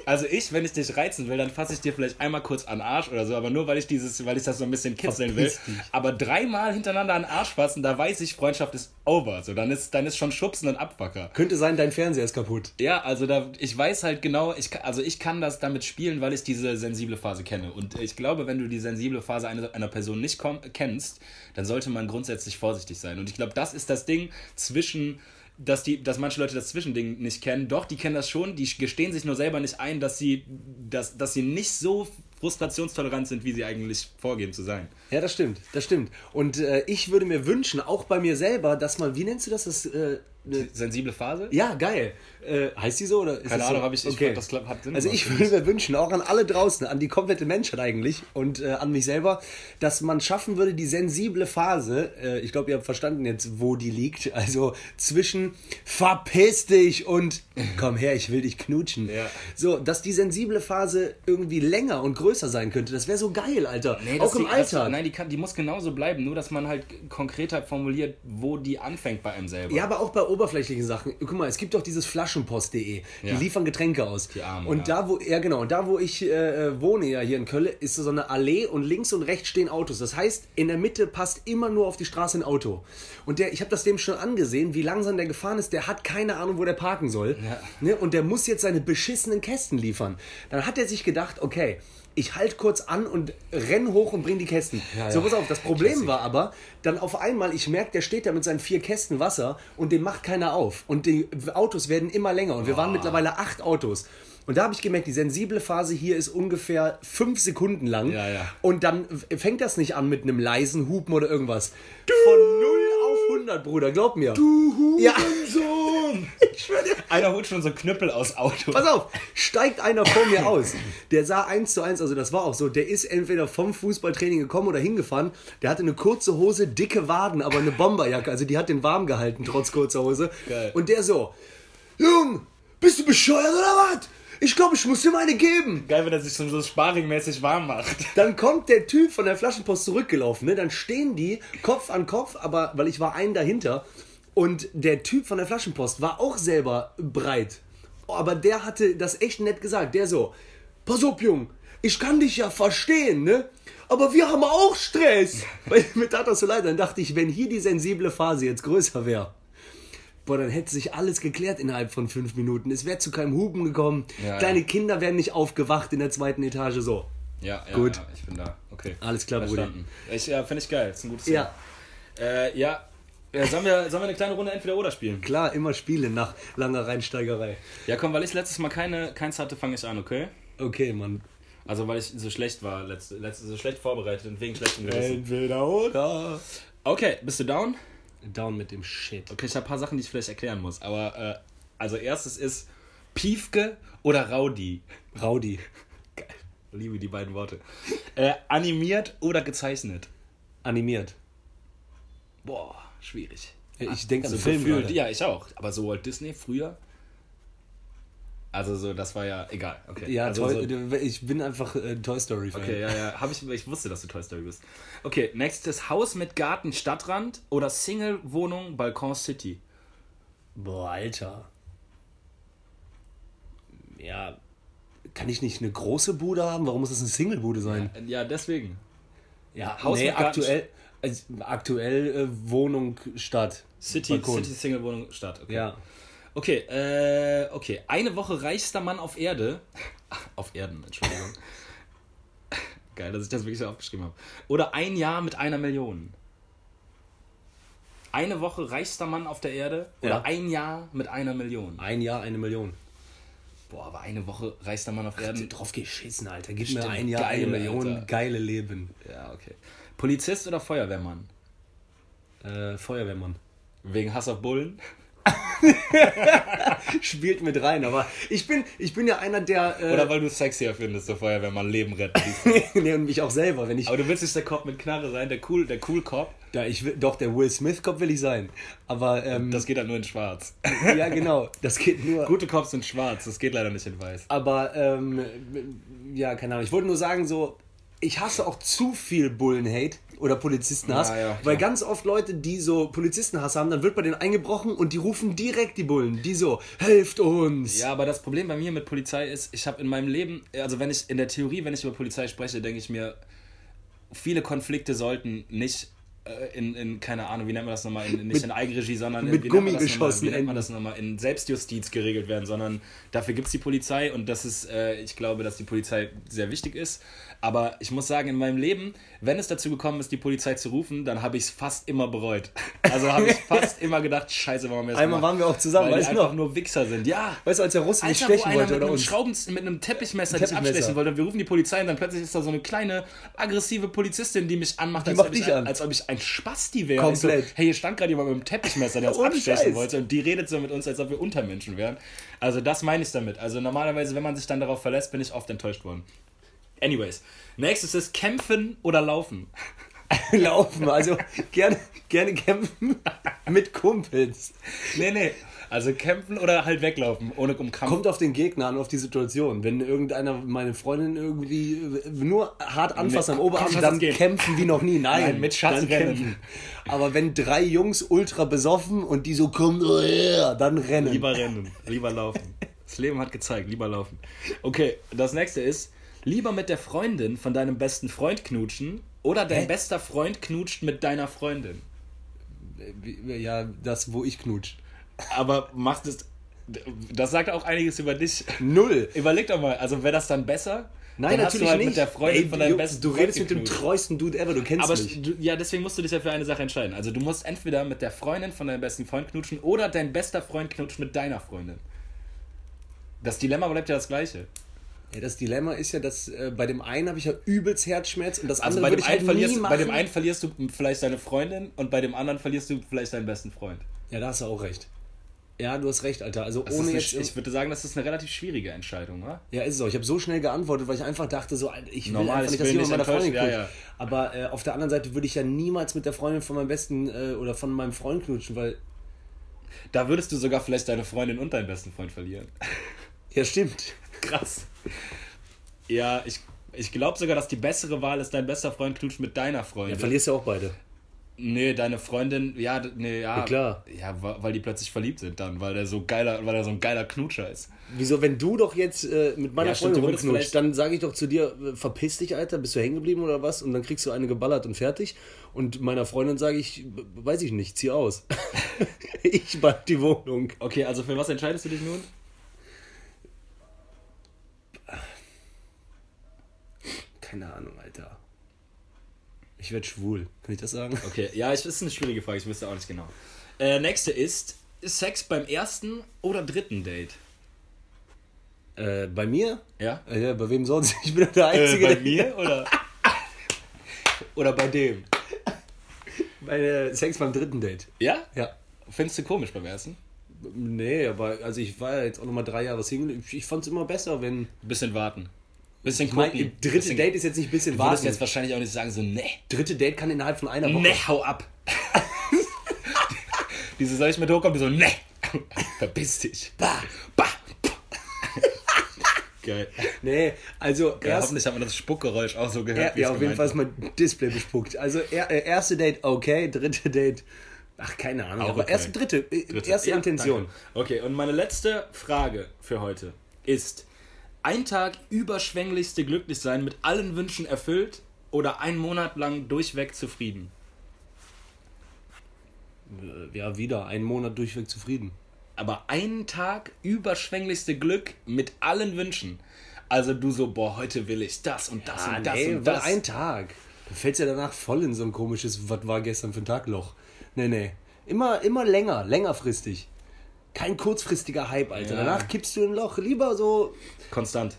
[SPEAKER 1] Also ich, wenn ich dich reizen will, dann fasse ich dir vielleicht einmal kurz an Arsch oder so, aber nur weil ich dieses, weil ich das so ein bisschen kitzeln will. Aber dreimal hintereinander an Arsch fassen, da weiß ich, Freundschaft ist over. So, dann ist, dann ist schon Schubsen und Abwacker.
[SPEAKER 2] Könnte sein, dein Fernseher ist kaputt.
[SPEAKER 1] Ja, also da, ich weiß halt genau, ich, also ich kann das damit spielen, weil ich diese sensible Phase kenne. Und ich glaube, wenn du die sensible Phase einer, einer Person nicht kennst, dann sollte man grundsätzlich vorsichtig sein. Und ich glaube, das ist das Ding zwischen, dass, die, dass manche Leute das Zwischending nicht kennen. Doch, die kennen das schon, die gestehen sich nur selber nicht ein, dass sie, dass, dass sie nicht so frustrationstolerant sind, wie sie eigentlich vorgeben zu sein.
[SPEAKER 2] Ja, das stimmt, das stimmt. Und äh, ich würde mir wünschen, auch bei mir selber, dass man, wie nennst du das? das äh, ne,
[SPEAKER 1] Sensible Phase?
[SPEAKER 2] ja, geil. Äh, heißt die so? Oder ist
[SPEAKER 1] Keine Ahnung,
[SPEAKER 2] so?
[SPEAKER 1] hab ich- ich fand, das hat Sinn
[SPEAKER 2] Also ich würde mir wünschen, auch an alle draußen, an die komplette Menschheit eigentlich und äh, an mich selber, dass man schaffen würde, die sensible Phase, äh, ich glaube, ihr habt verstanden jetzt, wo die liegt, also zwischen verpiss dich und komm her, ich will dich knutschen.
[SPEAKER 1] Ja.
[SPEAKER 2] So, dass die sensible Phase irgendwie länger und größer sein könnte, das wäre so geil, Alter.
[SPEAKER 1] Nee,
[SPEAKER 2] auch im
[SPEAKER 1] die,
[SPEAKER 2] Alltag.
[SPEAKER 1] Das, nein, die, kann, die muss genauso bleiben, nur dass man halt konkreter formuliert, wo die anfängt bei einem selber.
[SPEAKER 2] Ja, aber auch bei, oberflächlichen Sachen. Guck mal, es gibt doch dieses Flaschenpost.de. Die
[SPEAKER 1] Ja.
[SPEAKER 2] liefern Getränke aus.
[SPEAKER 1] Die Armen,
[SPEAKER 2] und da, wo, ja genau, und da, wo ich äh, wohne, ja hier in Köln, ist so eine Allee und links und rechts stehen Autos. Das heißt, in der Mitte passt immer nur auf die Straße ein Auto. Und der, ich habe das dem schon angesehen, wie langsam der gefahren ist. Der hat keine Ahnung, wo der parken soll. Ne? Und der muss jetzt seine beschissenen Kästen liefern. Dann hat er sich gedacht, okay, ich halte kurz an und renn hoch und bring die Kästen.
[SPEAKER 1] Ja,
[SPEAKER 2] so, pass auf, das Problem war aber, dann auf einmal, ich merke, der steht da mit seinen vier Kästen Wasser und den macht keiner auf. Und die Autos werden immer länger und wir waren mittlerweile acht Autos. Und da habe ich gemerkt, die sensible Phase hier ist ungefähr fünf Sekunden lang.
[SPEAKER 1] Ja, ja.
[SPEAKER 2] Und dann fängt das nicht an mit einem leisen Hupen oder irgendwas. Von 0 auf 100, Bruder, glaub mir. Du ja.
[SPEAKER 1] Sohn! *laughs*
[SPEAKER 2] Ich schwör dir.
[SPEAKER 1] Einer holt schon so einen Knüppel aus Auto.
[SPEAKER 2] Pass auf, steigt einer vor mir aus. Der sah eins zu eins, also das war auch so, der ist entweder vom Fußballtraining gekommen oder hingefahren. Der hatte eine kurze Hose, dicke Waden, aber eine Bomberjacke. Also die hat den warm gehalten, trotz kurzer Hose.
[SPEAKER 1] Geil.
[SPEAKER 2] Und der so, Jung, bist du bescheuert oder was? Ich glaube, ich muss dir meine geben.
[SPEAKER 1] Geil, wenn er sich schon so sparingmäßig warm macht. *laughs*
[SPEAKER 2] Dann kommt der Typ von der Flaschenpost zurückgelaufen. Ne? Dann stehen die Kopf an Kopf, aber weil ich war einen dahinter. Und der Typ von der Flaschenpost war auch selber breit. Aber der hatte das echt nett gesagt. Der so, pass auf, Jung, ich kann dich ja verstehen, ne? Aber wir haben auch Stress. *laughs* Weil mir tat das so leid. Dann dachte ich, wenn hier die sensible Phase jetzt größer wäre, boah, dann hätte sich alles geklärt innerhalb von fünf Minuten. Es wäre zu keinem Hupen gekommen.
[SPEAKER 1] Ja,
[SPEAKER 2] Kleine
[SPEAKER 1] ja.
[SPEAKER 2] Kinder wären nicht aufgewacht in der zweiten Etage. So.
[SPEAKER 1] Ja, ja,
[SPEAKER 2] Gut.
[SPEAKER 1] ja, ich bin da. Okay.
[SPEAKER 2] Alles klar, Bruder.
[SPEAKER 1] Ich, ja, finde ich geil. ist ein gutes
[SPEAKER 2] Ja.
[SPEAKER 1] Thema. Äh, ja. ja sollen, wir, sollen wir eine kleine Runde entweder oder spielen?
[SPEAKER 2] Klar, immer Spiele nach langer Reinsteigerei.
[SPEAKER 1] Ja, komm, weil ich letztes Mal keine, keins hatte, fange ich an, okay?
[SPEAKER 2] Okay, Mann.
[SPEAKER 1] Also, weil ich so schlecht war, letzte, letzte, so schlecht vorbereitet und wegen schlechtem Gewissen.
[SPEAKER 2] Entweder oder.
[SPEAKER 1] Okay, bist du down?
[SPEAKER 2] Down mit dem Shit.
[SPEAKER 1] Okay, ich habe ein paar Sachen, die ich vielleicht erklären muss. Aber, äh, also, erstes ist Piefke oder Raudi?
[SPEAKER 2] Raudi.
[SPEAKER 1] Geil. Liebe die beiden Worte. Äh, animiert oder gezeichnet?
[SPEAKER 2] Animiert.
[SPEAKER 1] Boah, schwierig.
[SPEAKER 2] Ich denke an
[SPEAKER 1] Also
[SPEAKER 2] Film
[SPEAKER 1] gefühlt, ja, ich auch. Aber so Walt Disney früher. Also so, das war ja egal. Okay.
[SPEAKER 2] Ja,
[SPEAKER 1] also
[SPEAKER 2] Toy,
[SPEAKER 1] so,
[SPEAKER 2] ich bin einfach äh, Toy Story Fan.
[SPEAKER 1] okay, ja, ja. Hab ich, ich wusste, dass du Toy Story bist. Okay, nächstes Haus mit Garten, Stadtrand oder Single-Wohnung, Balkon City.
[SPEAKER 2] Boah, Alter. Ja, kann ich nicht eine große Bude haben? Warum muss das eine Single-Bude sein?
[SPEAKER 1] Äh, Ja, deswegen.
[SPEAKER 2] Ja,
[SPEAKER 1] Haus
[SPEAKER 2] nee,
[SPEAKER 1] mit Garten-
[SPEAKER 2] aktuell, also, aktuell äh, Wohnung, Stadt.
[SPEAKER 1] City,
[SPEAKER 2] Balkon.
[SPEAKER 1] City Single-Wohnung, Stadt. Okay.
[SPEAKER 2] Ja.
[SPEAKER 1] Okay, äh, okay. Eine Woche reichster Mann auf Erde. *laughs* auf Erden, Entschuldigung. *laughs* Geil, dass ich das wirklich so aufgeschrieben habe. Oder ein Jahr mit einer Million. Eine Woche reichster Mann auf der Erde oder
[SPEAKER 2] Ja.
[SPEAKER 1] ein Jahr mit einer Million.
[SPEAKER 2] Ein Jahr, eine Million.
[SPEAKER 1] Boah, aber eine Woche reichster Mann auf Erden.
[SPEAKER 2] Drauf geschissen, Alter. Gib
[SPEAKER 1] Stimmt,
[SPEAKER 2] mir ein Jahr,
[SPEAKER 1] geil,
[SPEAKER 2] eine Million,
[SPEAKER 1] Alter.
[SPEAKER 2] geile Leben.
[SPEAKER 1] Ja, okay. Polizist oder Feuerwehrmann?
[SPEAKER 2] Äh, Feuerwehrmann.
[SPEAKER 1] Wegen Hass auf Bullen? *laughs*
[SPEAKER 2] Spielt mit rein, aber ich bin, ich bin ja einer, der. Äh,
[SPEAKER 1] Oder weil du es sexier findest, der Feuerwehrmann Leben retten. *laughs*
[SPEAKER 2] nee, und mich auch selber, wenn ich.
[SPEAKER 1] aber du willst nicht der Cop mit Knarre sein, der cool, der cool Cop.
[SPEAKER 2] Da, ich will, doch, der Will Smith-Cop will ich sein. Aber, ähm,
[SPEAKER 1] Das geht halt nur in schwarz. *laughs*
[SPEAKER 2] ja, genau, das geht nur.
[SPEAKER 1] Gute Cops sind schwarz, das geht leider nicht in weiß.
[SPEAKER 2] Aber, ähm, ja, keine Ahnung. Ich wollte nur sagen, so, ich hasse auch zu viel Bullen-Hate oder Polizistenhass,
[SPEAKER 1] Ja, ja,
[SPEAKER 2] weil ganz oft Leute, die so Polizistenhass haben, dann wird bei denen eingebrochen und die rufen direkt die Bullen, die so, helft uns.
[SPEAKER 1] Ja, aber das Problem bei mir mit Polizei ist, ich habe in meinem Leben, also wenn ich in der Theorie, wenn ich über Polizei spreche, denke ich mir, viele Konflikte sollten nicht äh, in, in, keine Ahnung, wie nennt man das nochmal, in, nicht in Eigenregie, sondern in,
[SPEAKER 2] mit
[SPEAKER 1] wie
[SPEAKER 2] Gummigeschossen
[SPEAKER 1] nochmal, Wie nennt man das nochmal? In Selbstjustiz geregelt werden, sondern dafür gibt es die Polizei und das ist, äh, ich glaube, dass die Polizei sehr wichtig ist. Aber ich muss sagen, in meinem Leben, wenn es dazu gekommen ist, die Polizei zu rufen, dann habe ich es fast immer bereut. *laughs* Also habe ich fast immer gedacht, scheiße, warum wir das
[SPEAKER 2] Einmal
[SPEAKER 1] gemacht?
[SPEAKER 2] waren wir auch zusammen,
[SPEAKER 1] weil die
[SPEAKER 2] weißt du
[SPEAKER 1] einfach
[SPEAKER 2] noch?
[SPEAKER 1] nur Wichser sind. Ja,
[SPEAKER 2] Weißt du, als der Russe mich
[SPEAKER 1] Alter, wo
[SPEAKER 2] stechen wollte
[SPEAKER 1] mit
[SPEAKER 2] oder uns.
[SPEAKER 1] Schrauben, mit einem Teppichmesser dich
[SPEAKER 2] Teppichmesser.
[SPEAKER 1] abstechen wollte. Wir rufen die Polizei und dann plötzlich ist da so eine kleine aggressive Polizistin, die mich anmacht, als,
[SPEAKER 2] macht
[SPEAKER 1] ob ich,
[SPEAKER 2] dich
[SPEAKER 1] ein-
[SPEAKER 2] an.
[SPEAKER 1] als ob ich ein Spasti wäre.
[SPEAKER 2] Komplett.
[SPEAKER 1] Ich So, hey, hier stand gerade jemand mit einem Teppichmesser, der uns *laughs* abstechen
[SPEAKER 2] Scheiß.
[SPEAKER 1] wollte und die redet so mit uns, als ob wir Untermenschen wären. Also das meine ich damit. Also normalerweise, wenn man sich dann darauf verlässt, bin ich oft enttäuscht worden. Anyways, nächstes ist kämpfen oder laufen. *laughs*
[SPEAKER 2] Laufen, also gerne, gerne kämpfen *laughs* mit Kumpels.
[SPEAKER 1] Nee, nee. Also kämpfen oder halt weglaufen, ohne um Kampf.
[SPEAKER 2] Kommt auf den Gegner an, auf die Situation. Wenn irgendeiner meine Freundin irgendwie nur hart anfasst am Oberarm, dann kämpfen wie noch nie. Nein,
[SPEAKER 1] Nein, mit Schatz
[SPEAKER 2] kämpfen. Aber wenn drei Jungs ultra besoffen und die so kommen, dann rennen.
[SPEAKER 1] Lieber rennen, lieber laufen. Das Leben hat gezeigt, lieber laufen. Okay, das nächste ist, lieber mit der Freundin von deinem besten Freund knutschen oder dein
[SPEAKER 2] Hä?
[SPEAKER 1] bester Freund knutscht mit deiner Freundin.
[SPEAKER 2] Ja, das, wo ich knutsch.
[SPEAKER 1] Aber macht es, das sagt auch einiges über dich.
[SPEAKER 2] Null.
[SPEAKER 1] Überleg doch mal, also wäre das dann besser?
[SPEAKER 2] Nein,
[SPEAKER 1] dann hast
[SPEAKER 2] natürlich
[SPEAKER 1] du halt
[SPEAKER 2] nicht.
[SPEAKER 1] mit der Freundin
[SPEAKER 2] Ey,
[SPEAKER 1] von deinem
[SPEAKER 2] du,
[SPEAKER 1] besten
[SPEAKER 2] du
[SPEAKER 1] Freund
[SPEAKER 2] redest mit dem treuesten Dude ever, du kennst
[SPEAKER 1] Aber
[SPEAKER 2] mich.
[SPEAKER 1] du, ja, deswegen musst du dich ja für eine Sache entscheiden. Also du musst entweder mit der Freundin von deinem besten Freund knutschen oder dein bester Freund knutscht mit deiner Freundin. Das Dilemma bleibt ja das gleiche.
[SPEAKER 2] Ja, das Dilemma ist ja, dass äh, bei dem einen habe ich ja übelst Herzschmerz und das
[SPEAKER 1] Also
[SPEAKER 2] andere
[SPEAKER 1] bei dem,
[SPEAKER 2] ich
[SPEAKER 1] einen
[SPEAKER 2] halt
[SPEAKER 1] verlierst, bei dem einen verlierst du vielleicht deine Freundin und bei dem anderen verlierst du vielleicht deinen besten Freund.
[SPEAKER 2] Ja, da hast du auch recht. Ja, du hast recht, Alter. Also
[SPEAKER 1] Das
[SPEAKER 2] ohne jetzt.
[SPEAKER 1] eine, ich würde sagen, das ist eine relativ schwierige Entscheidung, oder?
[SPEAKER 2] ja, ist es auch. Ich habe so schnell geantwortet, weil ich einfach dachte, so, ich will
[SPEAKER 1] Normal,
[SPEAKER 2] einfach
[SPEAKER 1] ich
[SPEAKER 2] nicht, dass jemand meiner Freundin knutscht.
[SPEAKER 1] ja,
[SPEAKER 2] Aber äh, auf der anderen Seite würde ich ja niemals mit der Freundin von meinem besten äh, oder von meinem Freund knutschen, weil.
[SPEAKER 1] Da würdest du sogar vielleicht deine Freundin und deinen besten Freund verlieren.
[SPEAKER 2] Ja, stimmt.
[SPEAKER 1] Krass. Ja, ich, ich glaube sogar, dass die bessere Wahl ist, dein bester Freund knutscht mit deiner Freundin.
[SPEAKER 2] Ja, verlierst ja auch beide.
[SPEAKER 1] Nee, deine Freundin, ja, nee, ja.
[SPEAKER 2] Ja, klar.
[SPEAKER 1] Ja, weil die plötzlich verliebt sind dann, weil der so geiler, weil er so ein geiler Knutscher ist.
[SPEAKER 2] Wieso, wenn du doch jetzt äh, mit meiner
[SPEAKER 1] Ja,
[SPEAKER 2] Freundin rumknutscht, dann sage ich doch zu dir, äh, verpiss dich, Alter, bist du hängen geblieben oder was? Und dann kriegst du eine geballert und fertig. Und meiner Freundin sage ich, weiß ich nicht, zieh aus. *laughs* ich bald die Wohnung.
[SPEAKER 1] Okay, also für was entscheidest du dich nun?
[SPEAKER 2] Keine Ahnung, Alter. Ich werde schwul. Kann ich das sagen?
[SPEAKER 1] Okay, ja, es ist eine schwierige Frage, ich wüsste auch nicht genau. Äh, nächste ist, ist Sex beim ersten oder dritten Date?
[SPEAKER 2] Äh, bei mir?
[SPEAKER 1] Ja?
[SPEAKER 2] Äh, ja, bei wem sonst? *laughs* Ich bin doch der Einzige.
[SPEAKER 1] bei
[SPEAKER 2] der-
[SPEAKER 1] mir oder? *laughs* oder bei dem?
[SPEAKER 2] Bei äh, Sex beim dritten Date.
[SPEAKER 1] Ja?
[SPEAKER 2] Ja.
[SPEAKER 1] Findest du komisch beim ersten?
[SPEAKER 2] Nee, aber also ich war ja jetzt auch nochmal drei Jahre Single. Ich, ich fand es immer besser, wenn.
[SPEAKER 1] Bisschen warten. Bisschen
[SPEAKER 2] Ich mein,
[SPEAKER 1] gucken.
[SPEAKER 2] dritte
[SPEAKER 1] bisschen,
[SPEAKER 2] Date ist jetzt nicht ein bisschen
[SPEAKER 1] Du würdest
[SPEAKER 2] warten.
[SPEAKER 1] jetzt wahrscheinlich auch nicht sagen, so, ne,
[SPEAKER 2] dritte Date kann innerhalb von einer Woche.
[SPEAKER 1] ne, hau ab. *laughs* Diese soll ich mit hochkommen, die so, ne, verpiss dich. Bah, bah. *laughs* Geil.
[SPEAKER 2] Nee, also
[SPEAKER 1] Ja,
[SPEAKER 2] erst,
[SPEAKER 1] hoffentlich hat man das Spuckgeräusch auch so gehört.
[SPEAKER 2] ja,
[SPEAKER 1] es
[SPEAKER 2] auf jeden Fall ist mein Display bespuckt. Also er, äh, erste Date okay, dritte Date. Ach, keine Ahnung.
[SPEAKER 1] Auch
[SPEAKER 2] aber
[SPEAKER 1] okay.
[SPEAKER 2] erste, dritte, äh,
[SPEAKER 1] Dritte.
[SPEAKER 2] erste
[SPEAKER 1] Ja,
[SPEAKER 2] Intention.
[SPEAKER 1] danke. Okay, und meine letzte Frage für heute ist: Ein Tag überschwänglichste Glücklichsein mit allen Wünschen erfüllt oder ein Monat lang durchweg zufrieden?
[SPEAKER 2] Ja, wieder einen Monat durchweg zufrieden.
[SPEAKER 1] Aber einen Tag überschwänglichste Glück mit allen Wünschen. Also du so, boah, heute will ich das und das
[SPEAKER 2] Ah,
[SPEAKER 1] und das
[SPEAKER 2] nee,
[SPEAKER 1] und das.
[SPEAKER 2] ein Tag. Du fällst ja danach voll in so ein komisches, was war gestern für ein Tagloch. Nee, nee. Immer, immer länger, längerfristig. Kein kurzfristiger Hype, Alter.
[SPEAKER 1] Ja.
[SPEAKER 2] Danach kippst du ein Loch. Lieber so,
[SPEAKER 1] Konstant.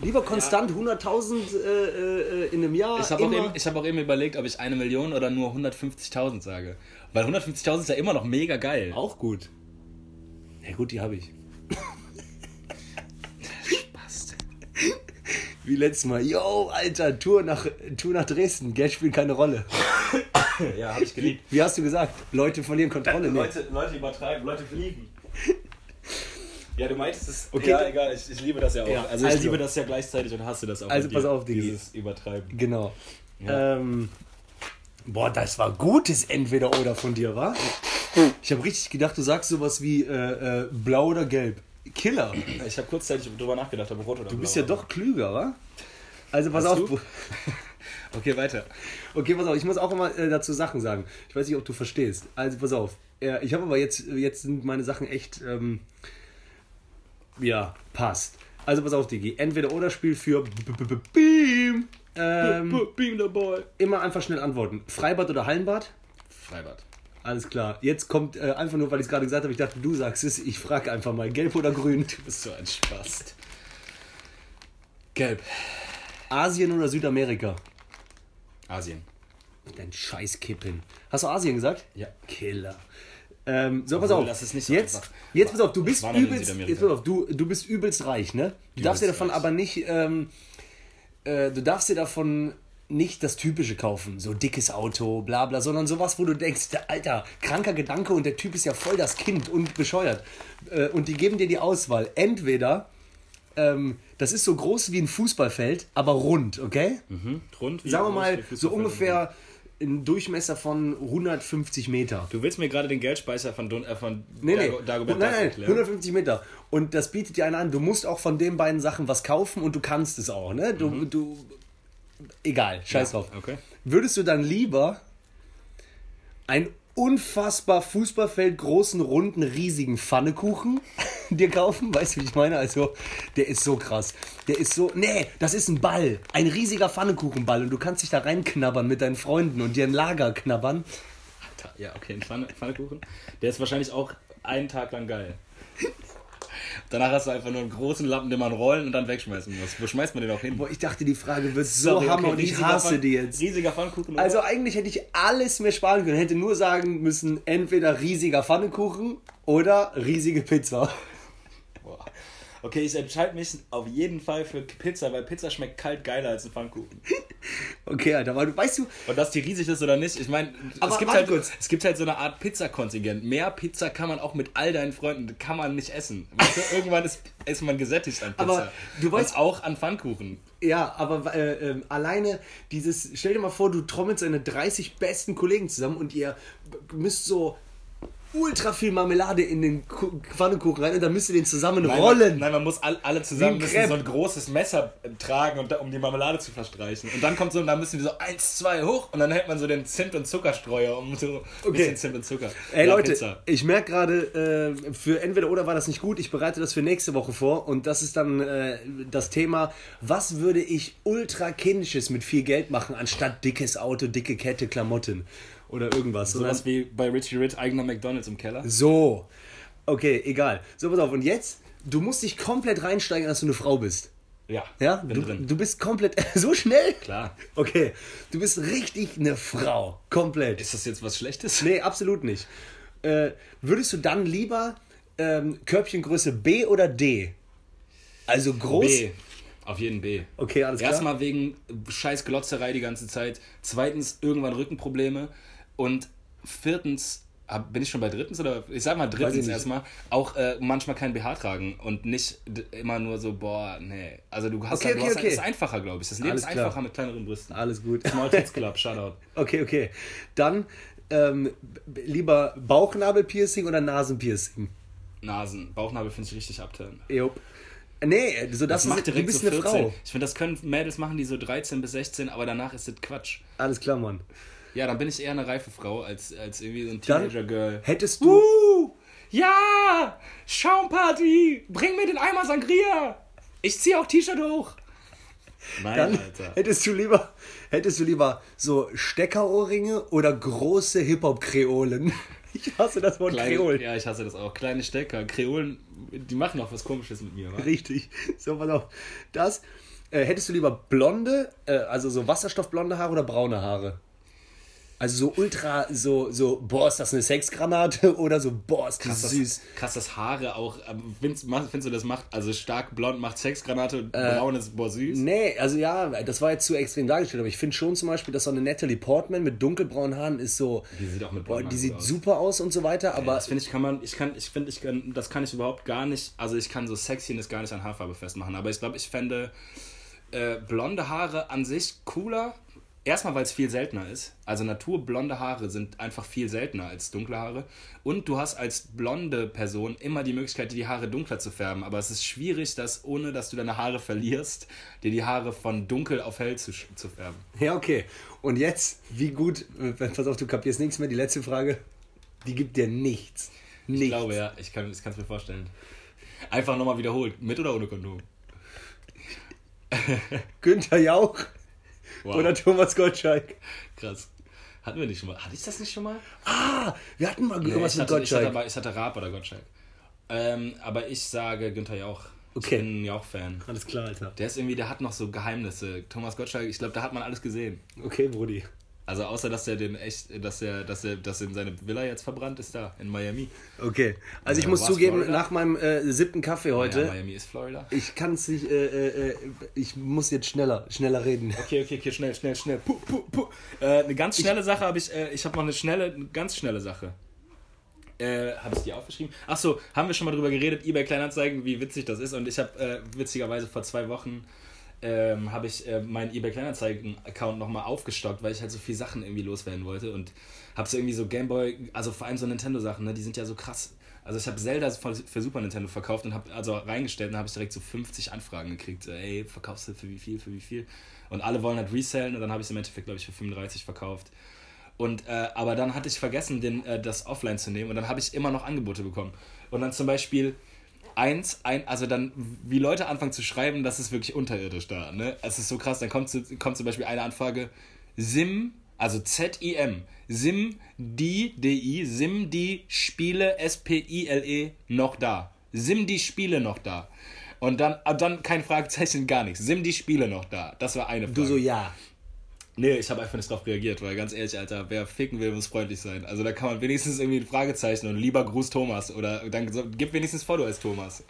[SPEAKER 2] lieber konstant 100.000 äh, äh, in einem Jahr.
[SPEAKER 1] Ich habe auch,
[SPEAKER 2] immer-
[SPEAKER 1] eben- ich hab auch eben überlegt, ob ich eine Million oder nur 150.000 sage. Weil 150.000 ist ja immer noch mega geil.
[SPEAKER 2] Auch gut. Ja gut, die habe ich.
[SPEAKER 1] Passt.
[SPEAKER 2] Wie letztes Mal. Yo, Alter, Tour nach, Tour nach Dresden. Geld spielt keine Rolle. *laughs* *laughs*
[SPEAKER 1] Ja, habe ich geliebt.
[SPEAKER 2] Wie hast du gesagt? Leute verlieren Kontrolle. Nee.
[SPEAKER 1] Leute, Leute übertreiben, Leute fliegen. *laughs* Ja, du meintest es.
[SPEAKER 2] Okay,
[SPEAKER 1] ja, egal, ich, ich liebe das ja auch.
[SPEAKER 2] Ja,
[SPEAKER 1] also ich
[SPEAKER 2] also-
[SPEAKER 1] liebe das ja gleichzeitig und hasse das auch.
[SPEAKER 2] Also pass
[SPEAKER 1] dir,
[SPEAKER 2] auf, Digi.
[SPEAKER 1] Dieses Übertreiben.
[SPEAKER 2] Genau.
[SPEAKER 1] Ja.
[SPEAKER 2] Ähm, boah, das war gutes Entweder-Oder von dir, wa? Ich habe richtig gedacht, du sagst sowas wie äh, äh, blau oder gelb. Killer.
[SPEAKER 1] Ich habe kurzzeitig drüber nachgedacht, ob rot oder
[SPEAKER 2] Du bist ja doch klüger, wa? Also pass
[SPEAKER 1] Hast
[SPEAKER 2] auf. *laughs*
[SPEAKER 1] Okay, weiter.
[SPEAKER 2] Okay, pass auf, ich muss auch immer äh, dazu Sachen sagen. Ich weiß nicht, ob du verstehst. Also pass auf. Äh, ich habe aber jetzt, jetzt sind meine Sachen echt, ähm, ja, passt. Also pass auf, Digi. Entweder oder Spiel für Beam. Ähm,
[SPEAKER 1] the boy.
[SPEAKER 2] immer einfach schnell antworten. Freibad oder Hallenbad?
[SPEAKER 1] Freibad.
[SPEAKER 2] Alles klar. Jetzt kommt äh, einfach nur, weil ich es gerade gesagt habe, ich dachte, du sagst es. Ich frage einfach mal, gelb oder grün?
[SPEAKER 1] Du bist so ein Spast. Gelb.
[SPEAKER 2] Asien oder Südamerika?
[SPEAKER 1] Asien.
[SPEAKER 2] Dein Scheißkippen. Hast du Asien gesagt?
[SPEAKER 1] Ja.
[SPEAKER 2] Killer. Ähm, so, pass auf.
[SPEAKER 1] das ist nicht so
[SPEAKER 2] jetzt,
[SPEAKER 1] einfach.
[SPEAKER 2] jetzt pass auf, du bist übelst, jetzt pass auf, du, du bist übelst reich, ne? Du darfst dir
[SPEAKER 1] Übelst
[SPEAKER 2] davon
[SPEAKER 1] reich.
[SPEAKER 2] aber nicht, ähm, äh, du darfst dir davon nicht das Typische kaufen, so dickes Auto, bla bla, sondern sowas, wo du denkst, Alter, kranker Gedanke und der Typ ist ja voll das Kind und bescheuert. Äh, Und die geben dir die Auswahl. Entweder, ähm, das ist so groß wie ein Fußballfeld, aber rund, okay?
[SPEAKER 1] Rund wie
[SPEAKER 2] Sagen wir mal, so ungefähr ein Durchmesser von 150 Meter.
[SPEAKER 1] Du willst mir gerade den Geldspeicher von, Don, äh, von
[SPEAKER 2] Nee, nee.
[SPEAKER 1] Dago- Dagobert
[SPEAKER 2] nein, nein,
[SPEAKER 1] erklären?
[SPEAKER 2] 150 Meter. Und das bietet dir einer an. Du musst auch von den beiden Sachen was kaufen und du kannst es auch, ne? Du, du, egal, scheiß
[SPEAKER 1] Ja,
[SPEAKER 2] drauf.
[SPEAKER 1] okay.
[SPEAKER 2] Würdest du dann lieber einen unfassbar Fußballfeld großen, runden, riesigen Pfannekuchen *laughs* dir kaufen? Weißt du, wie ich meine? Also, der ist so krass. Der ist so, nee, das ist ein Ball. Ein riesiger Pfannekuchenball und du kannst dich da reinknabbern mit deinen Freunden und dir ein Lager knabbern.
[SPEAKER 1] Ja, okay, ein Pfanne, Pfannekuchen. Der ist wahrscheinlich auch einen Tag lang geil. Danach hast du einfach nur einen großen Lappen, den man rollen und dann wegschmeißen muss. Wo schmeißt man den auch hin?
[SPEAKER 2] Boah, ich dachte, die Frage wird so
[SPEAKER 1] Sorry,
[SPEAKER 2] hammer
[SPEAKER 1] okay,
[SPEAKER 2] und ich hasse
[SPEAKER 1] Pfann-
[SPEAKER 2] die jetzt.
[SPEAKER 1] Riesiger Pfannkuchen.
[SPEAKER 2] Also eigentlich hätte ich alles mir sparen können. Hätte nur sagen müssen, entweder riesiger Pfannekuchen oder riesige Pizza.
[SPEAKER 1] Okay, ich entscheide mich auf jeden Fall für Pizza, weil Pizza schmeckt kalt geiler als ein Pfannkuchen. *laughs*
[SPEAKER 2] Okay, Alter, aber du weißt du,
[SPEAKER 1] Und dass die riesig ist oder nicht, ich meine, es, gibt halt,
[SPEAKER 2] kurz.
[SPEAKER 1] es gibt halt so eine Art Pizzakontingent. Mehr Pizza kann man auch mit all deinen Freunden, kann man nicht essen. Weißt du, *laughs* irgendwann ist, ist man gesättigt an Pizza.
[SPEAKER 2] Aber du weißt-
[SPEAKER 1] Und auch an Pfannkuchen.
[SPEAKER 2] ja, aber äh, ähm, alleine dieses, stell dir mal vor, du trommelst deine 30 besten Kollegen zusammen und ihr müsst so ultra viel Marmelade in den Ku- Pfannekuchen rein und dann müsst ihr den zusammen
[SPEAKER 1] Nein, nein, man muss all, alle zusammen müssen so ein großes Messer äh, tragen, und um die Marmelade zu verstreichen. Und dann kommt so, und dann müssen wir so eins, zwei hoch und dann hält man so den Zimt- und Zuckerstreuer um so ein bisschen Zimt und Zucker.
[SPEAKER 2] Ey Leute,
[SPEAKER 1] Pizza.
[SPEAKER 2] ich merke gerade, äh, für entweder oder war das nicht gut. Ich bereite das für nächste Woche vor und das ist dann äh, das Thema, was würde ich ultra kindisches mit viel Geld machen, anstatt dickes Auto, dicke Kette, Klamotten oder irgendwas.
[SPEAKER 1] Sowas wie bei Richie Rich eigener McDonalds im Keller.
[SPEAKER 2] so, okay, egal. So, pass auf. Und jetzt, du musst dich komplett reinsteigen, dass du eine Frau bist.
[SPEAKER 1] Ja,
[SPEAKER 2] Ja, du, du bist komplett, *laughs* so schnell?
[SPEAKER 1] Klar.
[SPEAKER 2] Okay, du bist richtig eine Frau. Komplett.
[SPEAKER 1] Ist das jetzt was Schlechtes?
[SPEAKER 2] Nee, absolut nicht. Äh, würdest du dann lieber ähm, Körbchengröße B oder D? Also groß.
[SPEAKER 1] B. Auf jeden B.
[SPEAKER 2] Okay, alles klar.
[SPEAKER 1] Erstmal wegen scheiß Glotzerei die ganze Zeit. Zweitens irgendwann Rückenprobleme. Und viertens, bin ich schon bei drittens oder? Ich sag mal drittens erstmal, auch äh, manchmal kein BH tragen und nicht immer nur so, boah, nee. Also du hast,
[SPEAKER 2] Okay,
[SPEAKER 1] halt, du
[SPEAKER 2] okay,
[SPEAKER 1] hast
[SPEAKER 2] okay.
[SPEAKER 1] ist einfacher, glaube ich. Das Leben
[SPEAKER 2] Alles
[SPEAKER 1] ist
[SPEAKER 2] klar.
[SPEAKER 1] einfacher mit kleineren Brüsten.
[SPEAKER 2] Alles gut.
[SPEAKER 1] Small Tits Club, Shoutout. *laughs*
[SPEAKER 2] Okay, okay. Dann ähm, lieber Bauchnabelpiercing oder Nasenpiercing?
[SPEAKER 1] Nasen, Bauchnabel finde ich richtig abtören.
[SPEAKER 2] Jupp. Nee, so das,
[SPEAKER 1] Das macht
[SPEAKER 2] ist, du
[SPEAKER 1] direkt
[SPEAKER 2] bist
[SPEAKER 1] so
[SPEAKER 2] eine
[SPEAKER 1] 14.
[SPEAKER 2] Frau.
[SPEAKER 1] Ich finde, das können Mädels machen, die so 13 bis 16, aber danach ist das Quatsch.
[SPEAKER 2] Alles klar, Mann.
[SPEAKER 1] Ja, dann bin ich eher eine reife Frau als, als irgendwie so ein Teenager-Girl.
[SPEAKER 2] hättest du.
[SPEAKER 1] Uh, ja, Schaumparty, bring mir den Eimer Sangria. Ich zieh auch T-Shirt hoch. Nein,
[SPEAKER 2] Dann
[SPEAKER 1] Alter.
[SPEAKER 2] hättest du lieber, hättest du lieber so Steckerohrringe oder große Hip-Hop-Kreolen? *laughs* Ich hasse das Wort
[SPEAKER 1] Kleine,
[SPEAKER 2] Kreol.
[SPEAKER 1] ja, ich hasse das auch. Kleine Stecker, Kreolen, die machen auch was komisches mit mir, wa?
[SPEAKER 2] Richtig. So, pass auf. Das. Äh, hättest du lieber blonde, äh, also so wasserstoffblonde Haare oder braune Haare? Also so ultra, so, so, boah, ist das eine Sexgranate *laughs* oder so, boah, ist
[SPEAKER 1] Krass,
[SPEAKER 2] süß.
[SPEAKER 1] dass, krass, dass Haare auch. ähm, Findest, findest du, das macht. Also stark blond macht Sexgranate
[SPEAKER 2] Äh,
[SPEAKER 1] braun ist boah süß?
[SPEAKER 2] Nee, also ja, das war jetzt zu extrem dargestellt, aber ich finde schon zum Beispiel, dass so eine Natalie Portman mit dunkelbraunen Haaren ist so,
[SPEAKER 1] Die sieht auch mit
[SPEAKER 2] boah, die sieht
[SPEAKER 1] aus.
[SPEAKER 2] super aus und so weiter, aber
[SPEAKER 1] das finde ich, kann man, ich kann, ich finde, ich kann, das kann ich überhaupt gar nicht, also ich kann so Sexiness gar nicht an Haarfarbe festmachen, aber ich glaube, ich fände äh, blonde Haare an sich cooler. Erstmal, weil es viel seltener ist. Also naturblonde Haare sind einfach viel seltener als dunkle Haare. Und du hast als blonde Person immer die Möglichkeit, dir die Haare dunkler zu färben. Aber es ist schwierig, das ohne dass du deine Haare verlierst, dir die Haare von dunkel auf hell zu, zu färben.
[SPEAKER 2] ja, okay. Und jetzt, wie gut, äh, pass auf, du kapierst nichts mehr, die letzte Frage, die gibt dir nichts. Nichts.
[SPEAKER 1] Ich glaube, ja, ich kann es mir vorstellen. Einfach nochmal wiederholt. Mit oder ohne Kondom?
[SPEAKER 2] Günther Jauch
[SPEAKER 1] Wow.
[SPEAKER 2] oder Thomas Gottschalk.
[SPEAKER 1] Krass. Hatten wir nicht schon mal? Hatte ich das nicht schon mal?
[SPEAKER 2] Ah, wir hatten mal irgendwas
[SPEAKER 1] ich,
[SPEAKER 2] mit
[SPEAKER 1] hatte, ich, hatte,
[SPEAKER 2] Gottschalk.
[SPEAKER 1] ich hatte Raab oder Gottschalk. Ähm, aber ich sage Günther Jauch.
[SPEAKER 2] Okay.
[SPEAKER 1] Ich bin ein Jauch-Fan.
[SPEAKER 2] Alles klar, Alter.
[SPEAKER 1] Der ist irgendwie, der hat noch so Geheimnisse. Thomas Gottschalk, ich glaube, da hat man alles gesehen.
[SPEAKER 2] Okay, Brudi.
[SPEAKER 1] Also außer dass er den echt, dass er, dass er, dass in seine Villa jetzt verbrannt ist da in Miami.
[SPEAKER 2] Okay. Also ich
[SPEAKER 1] Ja,
[SPEAKER 2] muss zugeben,
[SPEAKER 1] Florida?
[SPEAKER 2] nach meinem äh, siebten Kaffee heute,
[SPEAKER 1] Ja, Miami ist Florida.
[SPEAKER 2] ich kann es nicht, äh, äh, äh, ich muss jetzt schneller, schneller reden.
[SPEAKER 1] Okay, okay, okay, schnell, schnell, schnell. Puh, puh, puh. Äh, eine ganz schnelle Sache habe ich, äh, ich habe noch eine schnelle, eine ganz schnelle Sache. Äh, habe ich die aufgeschrieben? Achso, haben wir schon mal drüber geredet, eBay Kleinanzeigen, wie witzig das ist. Und ich habe äh, witzigerweise vor zwei Wochen ähm, habe ich äh, meinen eBay Kleinanzeigen-Account nochmal aufgestockt, weil ich halt so viele Sachen irgendwie loswerden wollte. Und habe so irgendwie so Gameboy, also vor allem so Nintendo-Sachen, ne, die sind ja so krass. Also ich habe Zelda für, für Super Nintendo verkauft und habe also reingestellt und habe ich direkt so 50 Anfragen gekriegt. So, ey, verkaufst du für wie viel, für wie viel? Und alle wollen halt resellen und dann habe ich es im Endeffekt, glaube ich, für 35 verkauft. Und, äh, aber dann hatte ich vergessen, den, äh, das offline zu nehmen und dann habe ich immer noch Angebote bekommen. Und dann zum Beispiel eins, ein, also dann, wie Leute anfangen zu schreiben, das ist wirklich unterirdisch da. Ne? Es ist so krass, dann kommt, kommt zum Beispiel eine Anfrage, Sim, also Z-I-M, Sim, die, D-I, Sim, die Spiele, S-P-I-L-E, noch da. Sim, die Spiele noch da. Und dann, ab dann kein Fragezeichen, gar nichts. Sim, die Spiele noch da. Das war eine Frage.
[SPEAKER 2] Du so, ja.
[SPEAKER 1] Nee, ich habe einfach nicht drauf reagiert, weil ganz ehrlich, Alter, wer ficken will, muss freundlich sein. Also da kann man wenigstens irgendwie ein Fragezeichen und lieber Gruß Thomas oder dann gib wenigstens vor, du als Thomas.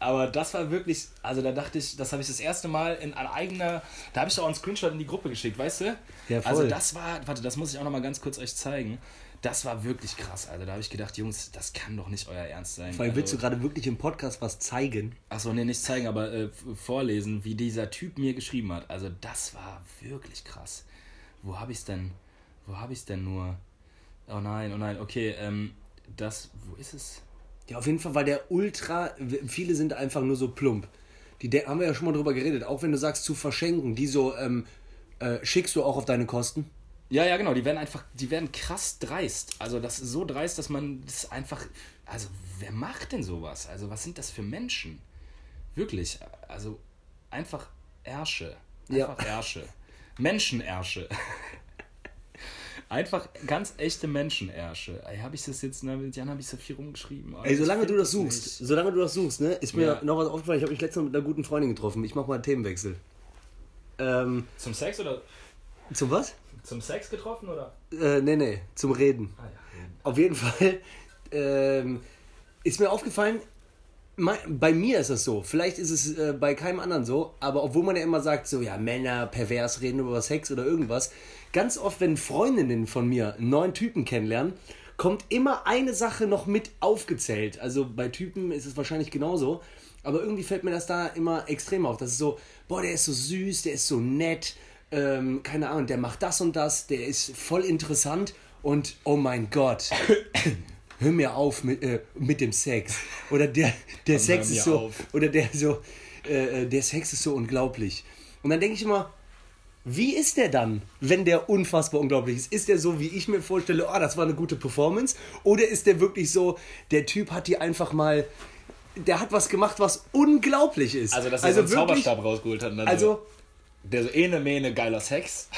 [SPEAKER 1] Aber das war wirklich, also da dachte ich, das habe ich das erste Mal in an eigener, da habe ich auch einen Screenshot in die Gruppe geschickt, weißt du?
[SPEAKER 2] Ja, voll.
[SPEAKER 1] Also das war, warte, das muss ich auch noch mal ganz kurz euch zeigen. Das war wirklich krass, Alter. Da habe ich gedacht, Jungs, das kann doch nicht euer Ernst sein.
[SPEAKER 2] Vor allem willst du
[SPEAKER 1] also,
[SPEAKER 2] gerade wirklich im Podcast was zeigen?
[SPEAKER 1] Achso, nee, nicht zeigen, aber äh, vorlesen, wie dieser Typ mir geschrieben hat. Also das war wirklich krass. Wo habe ich's denn? Wo habe ich's denn nur? Oh nein, oh nein, okay, ähm, das, wo ist es?
[SPEAKER 2] Ja, auf jeden Fall, weil der ultra, viele sind einfach nur so plump. Die haben wir ja schon mal drüber geredet. Auch wenn du sagst zu verschenken, die so, ähm, äh, schickst du auch auf deine Kosten?
[SPEAKER 1] Ja, ja, genau, die werden einfach, die werden krass dreist. Also das ist so dreist, dass man das einfach, also wer macht denn sowas? Also was sind das für Menschen? Wirklich, also einfach Ärsche.
[SPEAKER 2] Ja.
[SPEAKER 1] Einfach Ärsche. Menschenersche. *laughs* Einfach ganz echte Menschenersche. Ey, habe ich das jetzt, ne, mit Jan habe ich so viel rumgeschrieben. aber
[SPEAKER 2] Ey, solange du das suchst,
[SPEAKER 1] nicht.
[SPEAKER 2] solange du das suchst, ne, ist mir
[SPEAKER 1] Ja.
[SPEAKER 2] noch was aufgefallen. Ich habe mich letztens mit einer guten Freundin getroffen. Ich mach mal einen Themenwechsel. Ähm,
[SPEAKER 1] Zum Sex oder
[SPEAKER 2] zum was?
[SPEAKER 1] zum Sex getroffen oder?
[SPEAKER 2] Äh, nee, nee, zum Reden.
[SPEAKER 1] Ah ja.
[SPEAKER 2] Auf jeden Fall ähm, ist mir aufgefallen, bei mir ist es so, vielleicht ist es äh, bei keinem anderen so, aber obwohl man ja immer sagt, so ja, Männer pervers reden über Sex oder irgendwas, ganz oft, wenn Freundinnen von mir einen neuen Typen kennenlernen, kommt immer eine Sache noch mit aufgezählt. Also bei Typen ist es wahrscheinlich genauso, aber irgendwie fällt mir das da immer extrem auf. Das ist so, boah, der ist so süß, der ist so nett, ähm, keine Ahnung, der macht das und das, der ist voll interessant und oh mein Gott, *coughs* hör mir auf mit, äh, mit dem Sex. Oder der, der Sex ist so,
[SPEAKER 1] auf.
[SPEAKER 2] oder der so, äh, äh, der Sex ist so unglaublich. Und dann denke ich immer, wie ist der dann, wenn der unfassbar unglaublich ist? Ist der so, wie ich mir vorstelle, oh, das war eine gute Performance? Oder ist der wirklich so, der Typ hat die einfach mal, der hat was gemacht, was unglaublich ist?
[SPEAKER 1] Also, dass er so einen
[SPEAKER 2] wirklich,
[SPEAKER 1] Zauberstab rausgeholt hat.
[SPEAKER 2] Also,
[SPEAKER 1] der so, ene, mene, geiler Sex.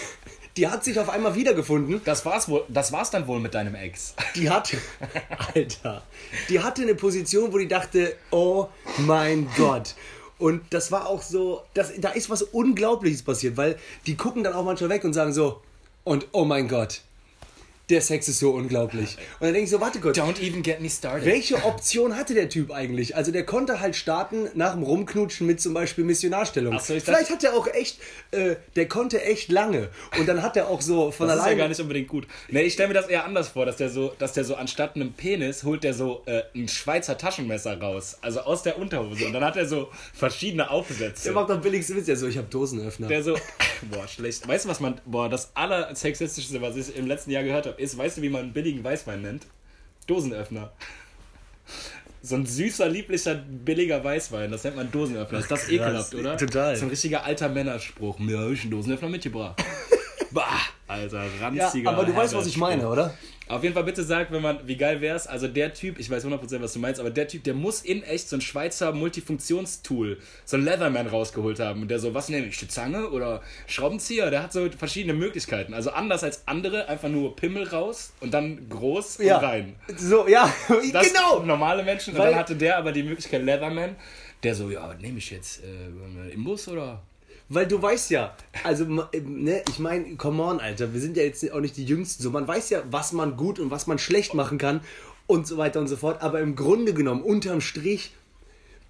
[SPEAKER 1] *laughs*
[SPEAKER 2] die hat sich auf einmal wiedergefunden.
[SPEAKER 1] Das war's wohl, das war's dann wohl mit deinem Ex.
[SPEAKER 2] Die hat, *laughs* Alter, die hatte eine Position, wo die dachte, oh mein Gott. Und das war auch so, das, da ist was Unglaubliches passiert, weil die gucken dann auch manchmal weg und sagen so, und oh mein Gott, der Sex ist so unglaublich. Und dann denke ich so, warte kurz,
[SPEAKER 1] Don't even get me started.
[SPEAKER 2] welche Option hatte der Typ eigentlich? Also der konnte halt starten nach dem Rumknutschen mit zum Beispiel Missionarstellung.
[SPEAKER 1] So, ich
[SPEAKER 2] Vielleicht hat er auch echt, äh, der konnte echt lange. Und dann hat er auch so von
[SPEAKER 1] Das ist ja
[SPEAKER 2] alleine...
[SPEAKER 1] gar nicht unbedingt gut. Nee, ich stelle mir das eher anders vor, dass der so, dass der so anstatt einem Penis holt der so äh, ein Schweizer Taschenmesser raus. Also aus der Unterhose. Und dann hat er so verschiedene Aufsätze.
[SPEAKER 2] der macht doch billigste Witz, ja so, ich habe Dosenöffner.
[SPEAKER 1] Der so, *laughs* boah, schlecht. Weißt du, was man, boah, das allersexistischste, was ich im letzten Jahr gehört habe, ist, weißt du, wie man einen billigen Weißwein nennt? Dosenöffner. *laughs* So ein süßer, lieblicher, billiger Weißwein, das nennt man Dosenöffner. Ist das
[SPEAKER 2] krass.
[SPEAKER 1] ekelhaft, oder?
[SPEAKER 2] Total.
[SPEAKER 1] So ein richtiger alter Männerspruch. Mir hab ich einen Dosenöffner mitgebracht. *laughs* bah, Alter,
[SPEAKER 2] Ja,
[SPEAKER 1] ranziger
[SPEAKER 2] aber du weißt, was ich meine, oder?
[SPEAKER 1] Auf jeden Fall bitte sag, wenn man, wie geil wär's, also der Typ, ich weiß 100% was du meinst, aber der Typ, der muss in echt so ein Schweizer Multifunktionstool, so ein Leatherman rausgeholt haben und der so, was nehme ich, die Zange oder Schraubenzieher, der hat so verschiedene Möglichkeiten, also anders als andere, einfach nur Pimmel raus und dann groß
[SPEAKER 2] Ja.
[SPEAKER 1] und rein.
[SPEAKER 2] So, ja, *laughs*
[SPEAKER 1] Das
[SPEAKER 2] genau.
[SPEAKER 1] normale Menschen, und
[SPEAKER 2] Weil-
[SPEAKER 1] dann hatte der aber die Möglichkeit Leatherman, der so, ja, was nehme ich jetzt, äh, Imbus oder?
[SPEAKER 2] Weil du weißt ja, also ne, ich meine, come on, Alter, wir sind ja jetzt auch nicht die Jüngsten, so man weiß ja, was man gut und was man schlecht machen kann und so weiter und so fort, aber im Grunde genommen, unterm Strich,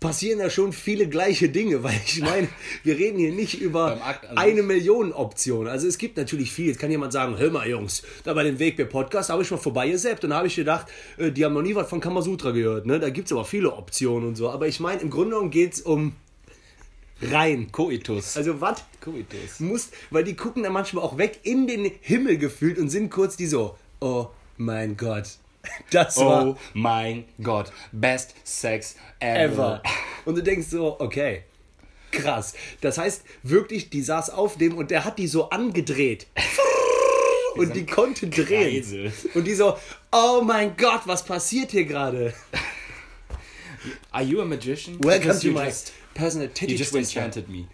[SPEAKER 2] passieren da schon viele gleiche Dinge, weil ich meine, *laughs* wir reden hier nicht über
[SPEAKER 1] an
[SPEAKER 2] eine Million Optionen. Also es gibt natürlich viel. Jetzt kann jemand sagen, hör mal Jungs, da bei dem Wegbier Podcast habe ich mal vorbei gesappt und da habe ich gedacht, äh, die haben noch nie was von Kamasutra gehört. Ne? Da gibt es aber viele Optionen und so. Aber ich meine, im Grunde genommen geht es um rein.
[SPEAKER 1] Koitus.
[SPEAKER 2] Also was
[SPEAKER 1] Koitus.
[SPEAKER 2] muss, weil die gucken dann manchmal auch weg in den Himmel gefühlt und sind kurz die so, oh mein Gott. *laughs* Das war
[SPEAKER 1] Oh mein Gott. Best Sex
[SPEAKER 2] ever. Und du denkst so, okay, krass. Das heißt wirklich, die saß auf dem und der hat die so angedreht. *laughs* Und die konnte drehen.
[SPEAKER 1] Kreisel.
[SPEAKER 2] Und die so, oh mein Gott, was passiert hier gerade?
[SPEAKER 1] Are you a magician?
[SPEAKER 2] Welcome to my
[SPEAKER 1] just,
[SPEAKER 2] personal
[SPEAKER 1] you
[SPEAKER 2] titty
[SPEAKER 1] just
[SPEAKER 2] twister.
[SPEAKER 1] enchanted me.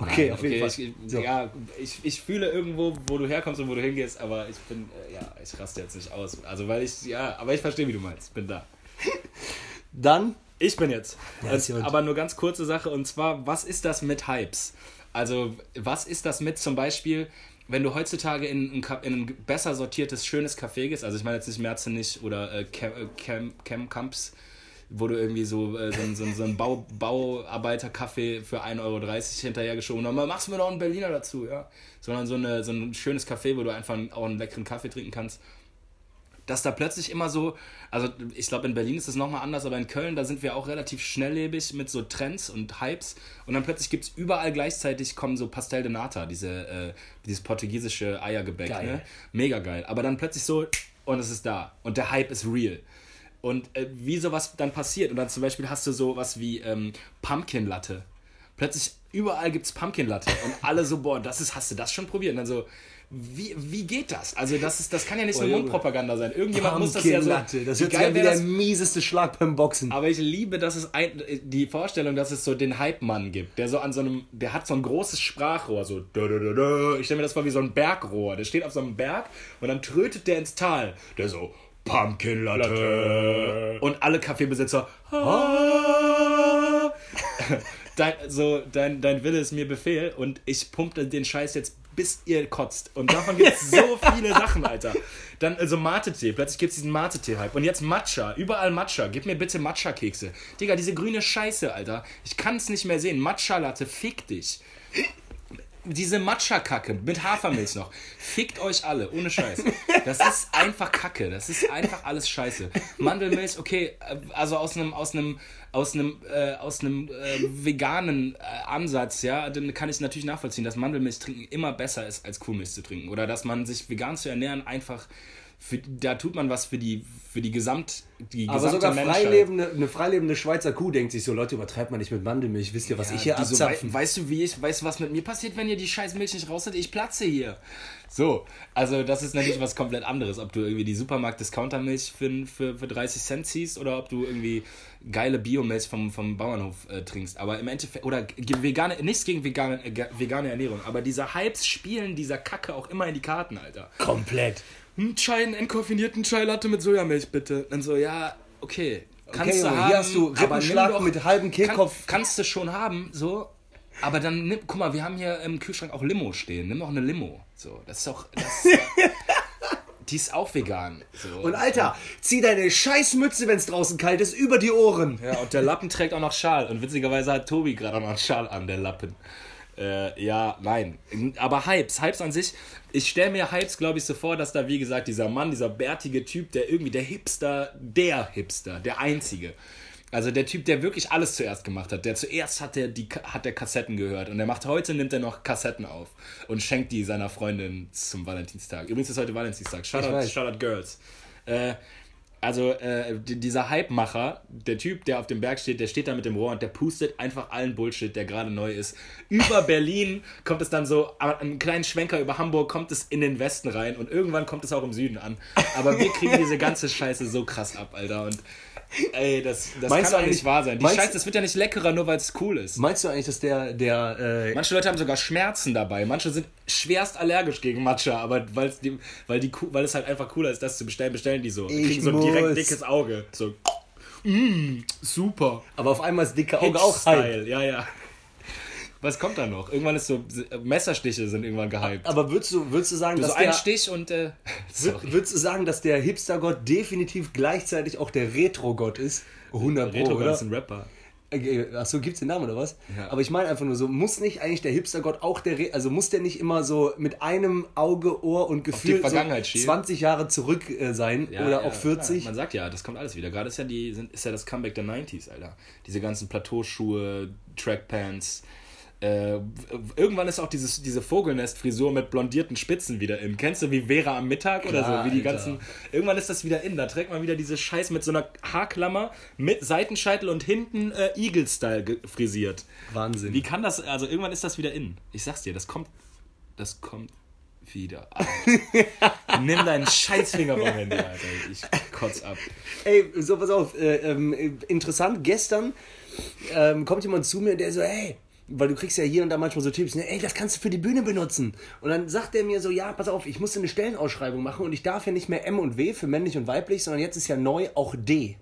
[SPEAKER 2] Okay,
[SPEAKER 1] Nein,
[SPEAKER 2] auf jeden Fall.
[SPEAKER 1] Ich,
[SPEAKER 2] So.
[SPEAKER 1] Ja, ich, ich fühle irgendwo, wo du herkommst und wo du hingehst, aber ich bin, äh, ja, ich raste jetzt nicht aus. Also, weil ich, ja, aber ich verstehe, wie du meinst. Bin da. *laughs*
[SPEAKER 2] Dann,
[SPEAKER 1] Ich bin jetzt.
[SPEAKER 2] Ja, gut.
[SPEAKER 1] aber nur ganz kurze Sache und zwar, was ist das mit Hypes? Also, was ist das mit zum Beispiel, wenn du heutzutage in, ein Ka- in ein besser sortiertes, schönes Café gehst, also ich meine jetzt nicht Merzenich oder äh, Cam, äh, Cam, Cam Camps, wo du irgendwie so, äh, so, ein- so, so ein Bau, Bauarbeiter-Kaffee für 1,30 Euro hinterhergeschoben und dann machst du mir noch einen Berliner dazu, ja. Sondern so, eine, so ein schönes Café, wo du einfach auch einen leckeren Kaffee trinken kannst dass da plötzlich immer so, also ich glaube in Berlin ist es nochmal anders, aber in Köln, da sind wir auch relativ schnelllebig mit so Trends und Hypes und dann plötzlich gibt es überall gleichzeitig kommen so Pastel de Nata, diese, äh, dieses portugiesische Eiergebäck,
[SPEAKER 2] Geil.
[SPEAKER 1] ne? Mega geil. Aber dann plötzlich so und es ist da und der Hype ist real. Und äh, wie sowas dann passiert und dann zum Beispiel hast du sowas wie ähm, Pumpkin Latte. Plötzlich überall gibt es Pumpkin Latte und alle so, boah, das ist, hast du das schon probiert? Und dann so, wie, wie geht das? Also das, ist, das kann ja nicht
[SPEAKER 2] Oh,
[SPEAKER 1] nur
[SPEAKER 2] Junge.
[SPEAKER 1] Mundpropaganda sein. Irgendjemand muss das ja so.
[SPEAKER 2] Latte. Das sich
[SPEAKER 1] geil
[SPEAKER 2] wie der mieseste Schlag beim Boxen.
[SPEAKER 1] Aber ich liebe, dass es ein, die Vorstellung, dass es so den Hype-Mann gibt, der so an so einem, der hat so ein großes Sprachrohr, so. Ich stelle mir das vor wie so ein Bergrohr. Der steht auf so einem Berg und dann trötet der ins Tal. Der so. Pumpkin Latte. Und alle Kaffeebesitzer. *laughs* Dein, so, dein, dein Wille ist mir Befehl und ich pumpe den Scheiß jetzt bis ihr kotzt. Und davon gibt es so *laughs* viele Sachen, Alter. Dann also Mate-Tee, plötzlich gibt es diesen Mate-Tee-Hype. Und jetzt Matcha, überall Matcha. Gib mir bitte Matcha-Kekse. Digga, diese grüne Scheiße, Alter. Ich kann es nicht mehr sehen. Matcha-Latte, fick dich. Diese Matcha-Kacke mit Hafermilch noch. Fickt euch alle, ohne Scheiß. Das ist einfach Kacke. Das ist einfach alles Scheiße. Mandelmilch, okay, äh, also aus einem aus einem aus einem äh, aus einem äh, veganen äh, Ansatz, ja, dann kann ich natürlich nachvollziehen, dass Mandelmilch trinken immer besser ist als Kuhmilch zu trinken oder dass man sich vegan zu ernähren einfach für, da tut man was für die für die Gesamt die
[SPEAKER 2] Aber
[SPEAKER 1] gesamte
[SPEAKER 2] sogar freilebende, eine freilebende Schweizer Kuh denkt sich so, Leute, übertreibt man nicht mit Mandelmilch. Wisst ihr, was ich hier
[SPEAKER 1] so,
[SPEAKER 2] abzapfen?
[SPEAKER 1] wei weißt du, wie ich, weißt du, was mit mir passiert, wenn ihr die scheiß Milch nicht raus Ich platze hier. So, also das ist natürlich was komplett anderes, ob du irgendwie die Supermarkt-Discounter-Milch für, für, für 30 Cent ziehst oder ob du irgendwie geile Biomilch vom, vom Bauernhof äh, trinkst. Aber im Endeffekt, oder vegane, nichts gegen vegane, äh, vegane Ernährung, aber diese Hypes spielen dieser Kacke auch immer in die Karten, Alter.
[SPEAKER 2] Komplett.
[SPEAKER 1] Ein Chai, einen entkoffinierten Chai-Latte mit Sojamilch, bitte. Dann so, ja, okay. Kannst
[SPEAKER 2] Junge,
[SPEAKER 1] du
[SPEAKER 2] hier
[SPEAKER 1] haben,
[SPEAKER 2] hast du Rippenschlag
[SPEAKER 1] doch-
[SPEAKER 2] mit halbem Kehlkopf.
[SPEAKER 1] Kann, kannst du schon haben, so. Aber dann nimm, guck mal, wir haben hier im Kühlschrank auch Limo stehen. Nimm auch eine Limo. So, das ist auch. Das, ist, *laughs* die ist auch vegan. So.
[SPEAKER 2] Und Alter, zieh deine Scheißmütze, wenn es draußen kalt ist, über die Ohren.
[SPEAKER 1] Ja, und der Lappen trägt auch noch Schal. Und witzigerweise hat Tobi gerade auch noch einen Schal an, der Lappen. Äh, ja, nein. Aber Hypes, Hypes an sich, ich stelle mir Hypes, glaube ich, so vor, dass da, wie gesagt, dieser Mann, dieser bärtige Typ, der irgendwie der Hipster, der Hipster, der Einzige. Also der Typ, der wirklich alles zuerst gemacht hat. Der zuerst hat der, die, hat der Kassetten gehört. Und der macht heute, nimmt er noch Kassetten auf und schenkt die seiner Freundin zum Valentinstag. Übrigens ist heute Valentinstag. Shoutout. Shoutout Girls. Äh, also äh, die- dieser Hype-Macher, der Typ, der auf dem Berg steht, der steht da mit dem Rohr und der pustet einfach allen Bullshit, der gerade neu ist. Über Berlin kommt es dann so, einen kleinen Schwenker über Hamburg kommt es in den Westen rein und irgendwann kommt es auch im Süden an. Aber wir kriegen diese ganze Scheiße so krass ab, Alter. Und ey, das, das
[SPEAKER 2] Meinst
[SPEAKER 1] kann doch nicht
[SPEAKER 2] eigentlich-
[SPEAKER 1] wahr sein. Die Scheiße, das wird ja nicht leckerer, nur weil es cool ist.
[SPEAKER 2] Meinst du eigentlich, dass der, der, äh,
[SPEAKER 1] Manche Leute haben sogar Schmerzen dabei. Manche sind schwerst allergisch gegen Matcha, aber weil's die, weil, die, weil es halt einfach cooler ist, das zu bestellen, bestellen die so. Die kriegen so ein direkt dickes Auge. So, mm, super.
[SPEAKER 2] aber auf einmal ist dicke Auge auch.
[SPEAKER 1] Style, ja, ja. Was kommt da noch? Irgendwann ist so, Messerstiche sind irgendwann gehypt.
[SPEAKER 2] Aber würdest du, würdest du sagen,
[SPEAKER 1] so
[SPEAKER 2] dass
[SPEAKER 1] ein
[SPEAKER 2] der,
[SPEAKER 1] Stich und, äh, *laughs* sorry.
[SPEAKER 2] würdest du sagen, dass der Hipster-Gott definitiv gleichzeitig auch der Retro-Gott ist? 100 Pro,
[SPEAKER 1] Retro
[SPEAKER 2] oder?
[SPEAKER 1] ist ein Rapper.
[SPEAKER 2] Äh, Achso, gibt's den Namen oder was?
[SPEAKER 1] Ja.
[SPEAKER 2] Aber ich meine einfach nur so, muss nicht eigentlich der Hipstergott auch der, Re also muss der nicht immer so mit einem Auge, Ohr und Gefühl so
[SPEAKER 1] schielen?
[SPEAKER 2] 20 Jahre zurück äh, sein
[SPEAKER 1] Ja,
[SPEAKER 2] oder
[SPEAKER 1] ja,
[SPEAKER 2] auch 40?
[SPEAKER 1] Klar. Man sagt ja, das kommt alles wieder. Gerade ist ja, die, sind, ist ja das Comeback der 90s, Alter. Diese ganzen Plateauschuhe, Trackpants. Äh, irgendwann ist auch dieses, diese Vogelnest-Frisur mit blondierten Spitzen wieder in. Kennst du wie Vera am Mittag oder
[SPEAKER 2] Klar,
[SPEAKER 1] so? Wie die
[SPEAKER 2] Alter.
[SPEAKER 1] ganzen. Irgendwann ist das wieder in. Da trägt man wieder diese Scheiß mit so einer Haarklammer mit Seitenscheitel und hinten äh, Eagle-Style frisiert.
[SPEAKER 2] Wahnsinn.
[SPEAKER 1] Wie kann das, also irgendwann ist das wieder in. Ich sag's dir, das kommt, das kommt wieder. *laughs* Nimm deinen Scheißfinger vom Handy, Alter. Ich kotz ab.
[SPEAKER 2] Ey, so pass auf, äh, ähm, interessant, gestern ähm, kommt jemand zu mir, der so, ey, weil du kriegst ja hier und da manchmal so Tipps, ne, ey, das kannst du für die Bühne benutzen. Und dann sagt er mir so, ja, pass auf, ich musste eine Stellenausschreibung machen und ich darf ja nicht mehr M und W für männlich und weiblich, sondern jetzt ist ja neu auch D.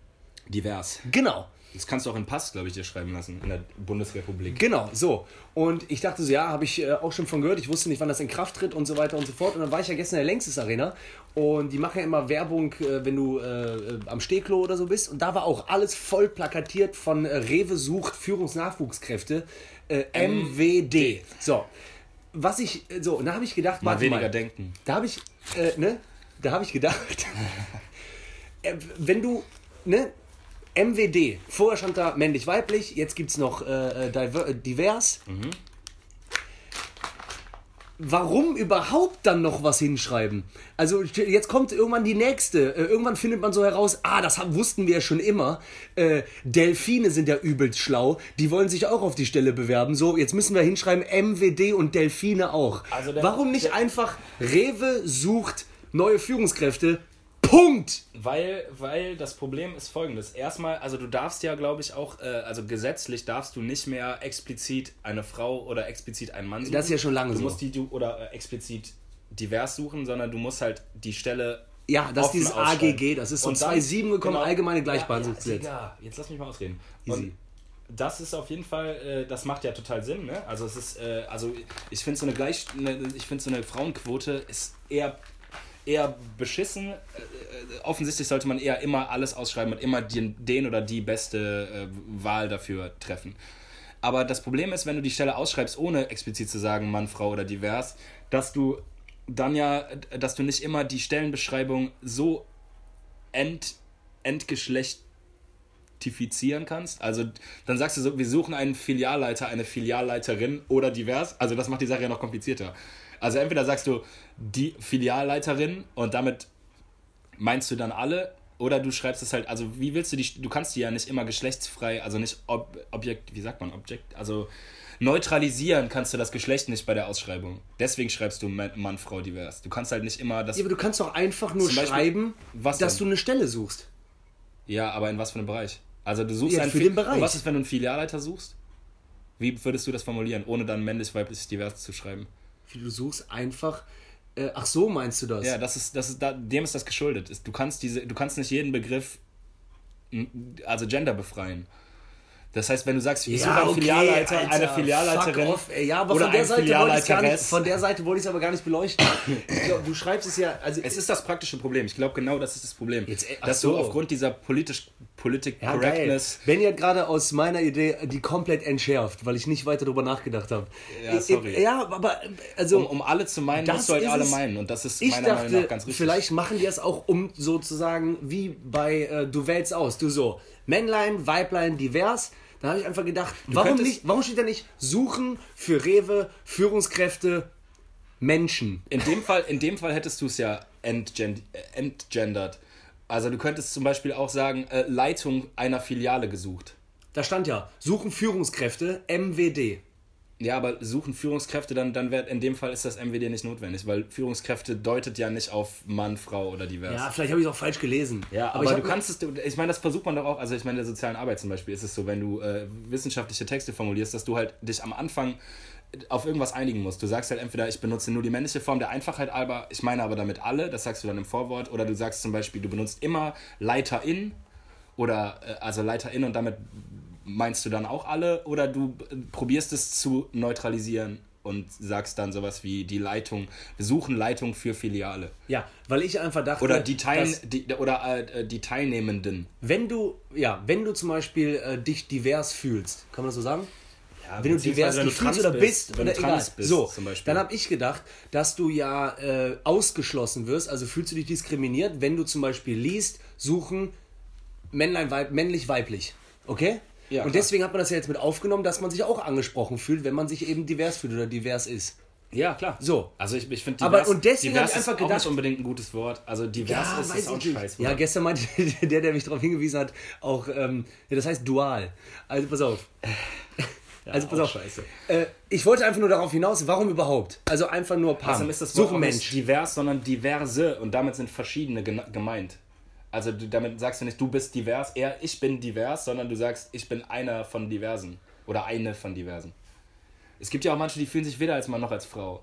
[SPEAKER 1] Divers.
[SPEAKER 2] Genau.
[SPEAKER 1] Das kannst du auch in Pass, glaube ich, dir schreiben lassen, in der Bundesrepublik.
[SPEAKER 2] Genau, so. Und ich dachte so, ja, habe ich äh, auch schon von gehört. Ich wusste nicht, wann das in Kraft tritt und so weiter und so fort. Und dann war ich ja gestern in der Längstes Arena und die machen ja immer Werbung, äh, wenn du äh, am Stehklo oder so bist. Und da war auch alles voll plakatiert von äh, Rewe sucht Führungsnachwuchskräfte, äh, MWD. So. Was ich, äh, so, und da habe ich gedacht,
[SPEAKER 1] Mal
[SPEAKER 2] warte
[SPEAKER 1] weniger
[SPEAKER 2] mal,
[SPEAKER 1] denken.
[SPEAKER 2] da habe ich, äh, ne, da habe ich gedacht, *laughs* äh, wenn du, ne, MWD, vorher stand da männlich-weiblich, jetzt gibt es noch äh, äh, diver, divers. Warum überhaupt dann noch was hinschreiben? Also jetzt kommt irgendwann die nächste. Äh, irgendwann findet man so heraus, ah, das haben, wussten wir ja schon immer. Äh, Delfine sind ja übelst schlau. Die wollen sich auch auf die Stelle bewerben. So, jetzt müssen wir hinschreiben MWD und Delfine auch.
[SPEAKER 1] Also der-
[SPEAKER 2] Warum nicht
[SPEAKER 1] der-
[SPEAKER 2] einfach Rewe sucht neue Führungskräfte? Punkt!
[SPEAKER 1] Weil, weil das Problem ist folgendes. Erstmal, also du darfst ja, glaube ich, auch, äh, also gesetzlich darfst du nicht mehr explizit eine Frau oder explizit einen Mann suchen.
[SPEAKER 2] Das ist ja schon lange
[SPEAKER 1] du
[SPEAKER 2] so.
[SPEAKER 1] musst die du oder äh, explizit divers suchen, sondern du musst halt die Stelle.
[SPEAKER 2] Ja, das ist dieses. AGG, das ist so
[SPEAKER 1] Und dann-
[SPEAKER 2] 2007 gekommen,
[SPEAKER 1] genau.
[SPEAKER 2] allgemeine
[SPEAKER 1] Ja,
[SPEAKER 2] Gleichbehandlungsgesetz.
[SPEAKER 1] ja, Digga, jetzt lass mich mal ausreden.
[SPEAKER 2] Easy.
[SPEAKER 1] Und das ist auf jeden Fall, äh, das macht ja total Sinn, ne? Also es ist, äh, also ich finde so eine Gleich, ne, ich finde so eine Frauenquote ist eher eher beschissen. Äh, äh, offensichtlich sollte man eher immer alles ausschreiben und immer den, den oder die beste äh, Wahl dafür treffen. Aber das Problem ist, wenn du die Stelle ausschreibst, ohne explizit zu sagen Mann, Frau oder divers, dass du dann ja, dass du nicht immer die Stellenbeschreibung so ent, entgeschlechtifizieren kannst. Also dann sagst du so, wir suchen einen Filialleiter, eine Filialleiterin oder divers. Also das macht die Sache ja noch komplizierter. Also entweder sagst du die Filialleiterin und damit meinst du dann alle oder du schreibst es halt, also wie willst du die, du kannst die ja nicht immer geschlechtsfrei, also nicht ob, Objekt, wie sagt man, Objekt, also neutralisieren kannst du das Geschlecht nicht bei der Ausschreibung. Deswegen schreibst du Mann, Frau divers. Du kannst halt nicht immer das,
[SPEAKER 2] Ja, aber du kannst doch einfach nur
[SPEAKER 1] Beispiel-
[SPEAKER 2] schreiben,
[SPEAKER 1] was
[SPEAKER 2] dass
[SPEAKER 1] denn?
[SPEAKER 2] du eine Stelle suchst.
[SPEAKER 1] ja, aber in was für einem Bereich? Also du suchst
[SPEAKER 2] Ja,
[SPEAKER 1] einen
[SPEAKER 2] für den Bereich.
[SPEAKER 1] Und was ist, wenn du einen Filialleiter suchst? Wie würdest du das formulieren, ohne dann männlich, weiblich, divers zu schreiben?
[SPEAKER 2] Wie du suchst einfach. Äh, ach so, meinst du das?
[SPEAKER 1] Ja, das ist, das ist, da, dem ist das geschuldet. Ist- Du kannst diese, du kannst nicht jeden Begriff, also Gender befreien. Das heißt, wenn du sagst, ich suche einen Filialleiter,
[SPEAKER 2] Alter,
[SPEAKER 1] eine Filialleiterin
[SPEAKER 2] off. Ja, aber
[SPEAKER 1] oder
[SPEAKER 2] von der, Seite wollte ich's gar nicht, von der Seite wollte ich es aber gar nicht beleuchten. *coughs* Ich glaub, du schreibst es ja, also
[SPEAKER 1] Es ist das praktische Problem. Ich glaube, genau das ist das Problem.
[SPEAKER 2] Jetzt,
[SPEAKER 1] dass
[SPEAKER 2] so.
[SPEAKER 1] du aufgrund dieser politisch, Politik
[SPEAKER 2] ja, geil.
[SPEAKER 1] Correctness
[SPEAKER 2] Benny hat gerade aus meiner Idee die komplett entschärft, weil ich nicht weiter darüber nachgedacht habe.
[SPEAKER 1] Ja, sorry.
[SPEAKER 2] Ja, aber also
[SPEAKER 1] um, um alle zu meinen,
[SPEAKER 2] Das
[SPEAKER 1] musst du halt alle
[SPEAKER 2] es.
[SPEAKER 1] meinen. Und das ist
[SPEAKER 2] Ich
[SPEAKER 1] meiner Meinung
[SPEAKER 2] dachte,
[SPEAKER 1] nach ganz richtig.
[SPEAKER 2] vielleicht machen die es auch um sozusagen wie bei äh, Du wählst aus. Du so, Männlein, Weiblein, divers. Da habe ich einfach gedacht, warum, nicht, warum steht da nicht Suchen für Rewe, Führungskräfte, Menschen?
[SPEAKER 1] In dem Fall, in dem Fall hättest du es ja entgend, äh, entgendert. Also du könntest zum Beispiel auch sagen, äh, Leitung einer Filiale gesucht.
[SPEAKER 2] Da stand ja, Suchen Führungskräfte, MWD.
[SPEAKER 1] Ja, aber suchen Führungskräfte, dann, dann wird in dem Fall ist das MWD nicht notwendig, weil Führungskräfte deutet ja nicht auf Mann, Frau oder divers.
[SPEAKER 2] Ja, vielleicht habe ich es auch falsch gelesen.
[SPEAKER 1] Ja, aber,
[SPEAKER 2] ich
[SPEAKER 1] du kannst es, ich meine, das versucht man doch auch, also ich meine, in der sozialen Arbeit zum Beispiel ist es so, wenn du äh, wissenschaftliche Texte formulierst, dass du halt dich am Anfang auf irgendwas einigen musst. Du sagst halt entweder, ich benutze nur die männliche Form der Einfachheit, aber ich meine aber damit alle, das sagst du dann im Vorwort, oder du sagst zum Beispiel, du benutzt immer Leiterin oder äh, also Leiterin und damit meinst du dann auch alle oder du äh, probierst es zu neutralisieren und sagst dann sowas wie die Leitung, wir suchen Leitung für Filiale.
[SPEAKER 2] Ja, weil ich einfach dachte,
[SPEAKER 1] Oder die, Teil,
[SPEAKER 2] dass-
[SPEAKER 1] die, oder äh, die Teilnehmenden.
[SPEAKER 2] wenn du, ja, wenn du zum Beispiel äh, dich divers fühlst, kann man das so sagen?
[SPEAKER 1] Ja,
[SPEAKER 2] wenn du divers fühlst oder bist,
[SPEAKER 1] wenn
[SPEAKER 2] oder
[SPEAKER 1] du trans
[SPEAKER 2] egal.
[SPEAKER 1] bist,
[SPEAKER 2] so, dann habe ich gedacht, dass du ja äh, ausgeschlossen wirst, also fühlst du dich diskriminiert, wenn du zum Beispiel liest, suchen, Männlein, Weib, männlich, weiblich. Okay?
[SPEAKER 1] Ja,
[SPEAKER 2] und
[SPEAKER 1] klar.
[SPEAKER 2] deswegen hat man das ja jetzt mit aufgenommen, dass man sich auch angesprochen fühlt, wenn man sich eben divers fühlt oder divers ist.
[SPEAKER 1] Ja, klar.
[SPEAKER 2] So.
[SPEAKER 1] Also ich, ich finde
[SPEAKER 2] Aber- und deswegen hab ich
[SPEAKER 1] divers
[SPEAKER 2] einfach
[SPEAKER 1] ist auch
[SPEAKER 2] gedacht-
[SPEAKER 1] nicht unbedingt ein gutes Wort. Also divers ist, ist auch ein. Scheißwort.
[SPEAKER 2] Ja, gestern meinte *laughs* der, der mich darauf hingewiesen hat, auch, ähm, ja, das heißt dual. Also pass auf. *laughs* also pass
[SPEAKER 1] auch
[SPEAKER 2] auf.
[SPEAKER 1] scheiße.
[SPEAKER 2] Äh, ich wollte einfach nur darauf hinaus, warum überhaupt? Also einfach nur Paar.
[SPEAKER 1] Außerdem ist das Wort
[SPEAKER 2] Suchen Mensch.
[SPEAKER 1] divers, sondern diverse und damit sind verschiedene gemeint. Also du, damit sagst du nicht, du bist divers, eher ich bin divers, sondern du sagst, ich bin einer von diversen oder eine von diversen. Es gibt ja auch manche, die fühlen sich weder als Mann noch als Frau.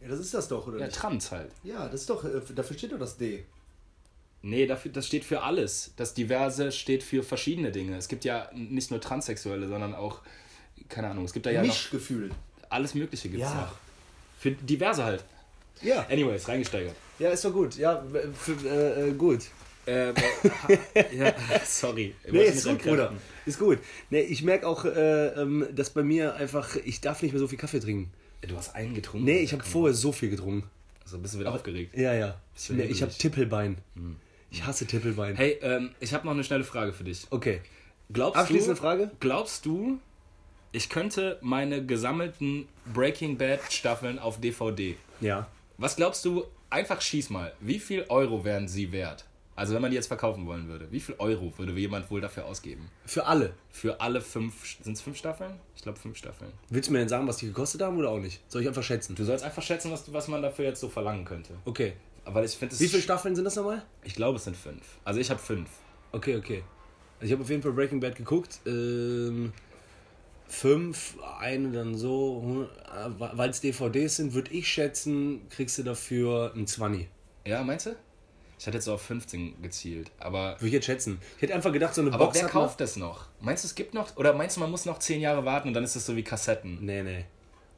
[SPEAKER 3] Ja, das ist das doch, oder
[SPEAKER 1] Ja,
[SPEAKER 3] nicht?
[SPEAKER 1] trans halt.
[SPEAKER 3] Ja, das ist doch, äh, dafür steht doch das D.
[SPEAKER 1] Nee, dafür, das steht für alles. Das Diverse steht für verschiedene Dinge. Es gibt ja nicht nur Transsexuelle, sondern auch, keine Ahnung, es gibt da ja noch
[SPEAKER 3] Mischgefühl.
[SPEAKER 1] alles Mögliche gibt's
[SPEAKER 3] Ja.
[SPEAKER 1] noch. Für Diverse halt.
[SPEAKER 2] Ja.
[SPEAKER 1] Anyways, reingesteigert.
[SPEAKER 2] ja, ist doch gut. Ja, für, äh, äh, gut.
[SPEAKER 1] Äh, *laughs* ja, *laughs* sorry. Ich
[SPEAKER 2] Nee, ist gut. Bruder. Ist gut. Nee, ich merke auch, äh, ähm, dass bei mir einfach, ich darf nicht mehr so viel Kaffee trinken.
[SPEAKER 1] Du hast einen getrunken?
[SPEAKER 2] Nee, ich habe vorher so viel getrunken.
[SPEAKER 1] Also bist du wieder aufgeregt.
[SPEAKER 2] Ja, ja.
[SPEAKER 1] du
[SPEAKER 2] Nee, ich habe? Tippelbein. Ich hasse Tippelbein.
[SPEAKER 1] Hey, ähm, ich habe noch eine schnelle Frage für dich.
[SPEAKER 2] Okay.
[SPEAKER 1] Glaubst
[SPEAKER 2] Abschließende
[SPEAKER 1] du,
[SPEAKER 2] Frage?
[SPEAKER 1] Glaubst du, ich könnte meine gesammelten Breaking Bad Staffeln auf DVD
[SPEAKER 2] Ja.
[SPEAKER 1] Was glaubst du, einfach schieß mal, wie viel Euro wären sie wert? Also wenn man die jetzt verkaufen wollen würde, wie viel Euro würde jemand wohl dafür ausgeben?
[SPEAKER 2] Für alle.
[SPEAKER 1] Für alle fünf, sind es fünf Staffeln? Ich glaube fünf Staffeln.
[SPEAKER 2] Willst du mir denn sagen, was die gekostet haben oder auch nicht? Soll ich einfach schätzen?
[SPEAKER 1] Du sollst einfach schätzen, was, was man dafür jetzt so verlangen könnte.
[SPEAKER 2] Okay.
[SPEAKER 1] Aber ich finde es...
[SPEAKER 2] Wie viele Staffeln sind das nochmal?
[SPEAKER 1] Ich glaube, es sind fünf. Also ich habe fünf.
[SPEAKER 2] Okay, okay. Also ich habe auf jeden Fall Breaking Bad geguckt. Ähm, fünf, eine dann so. Weil es DVDs sind, würde ich schätzen, kriegst du dafür ein 20.
[SPEAKER 1] Ja, meinst du? Ich hatte jetzt so auf 15 gezielt. Aber,
[SPEAKER 2] Würde ich jetzt schätzen. Ich hätte einfach gedacht, so eine
[SPEAKER 1] aber
[SPEAKER 2] Box
[SPEAKER 1] wer
[SPEAKER 2] hat man-
[SPEAKER 1] kauft das noch? Meinst du, es gibt noch... Oder meinst du, man muss noch zehn Jahre warten und dann ist das so wie Kassetten?
[SPEAKER 2] Nee, nee.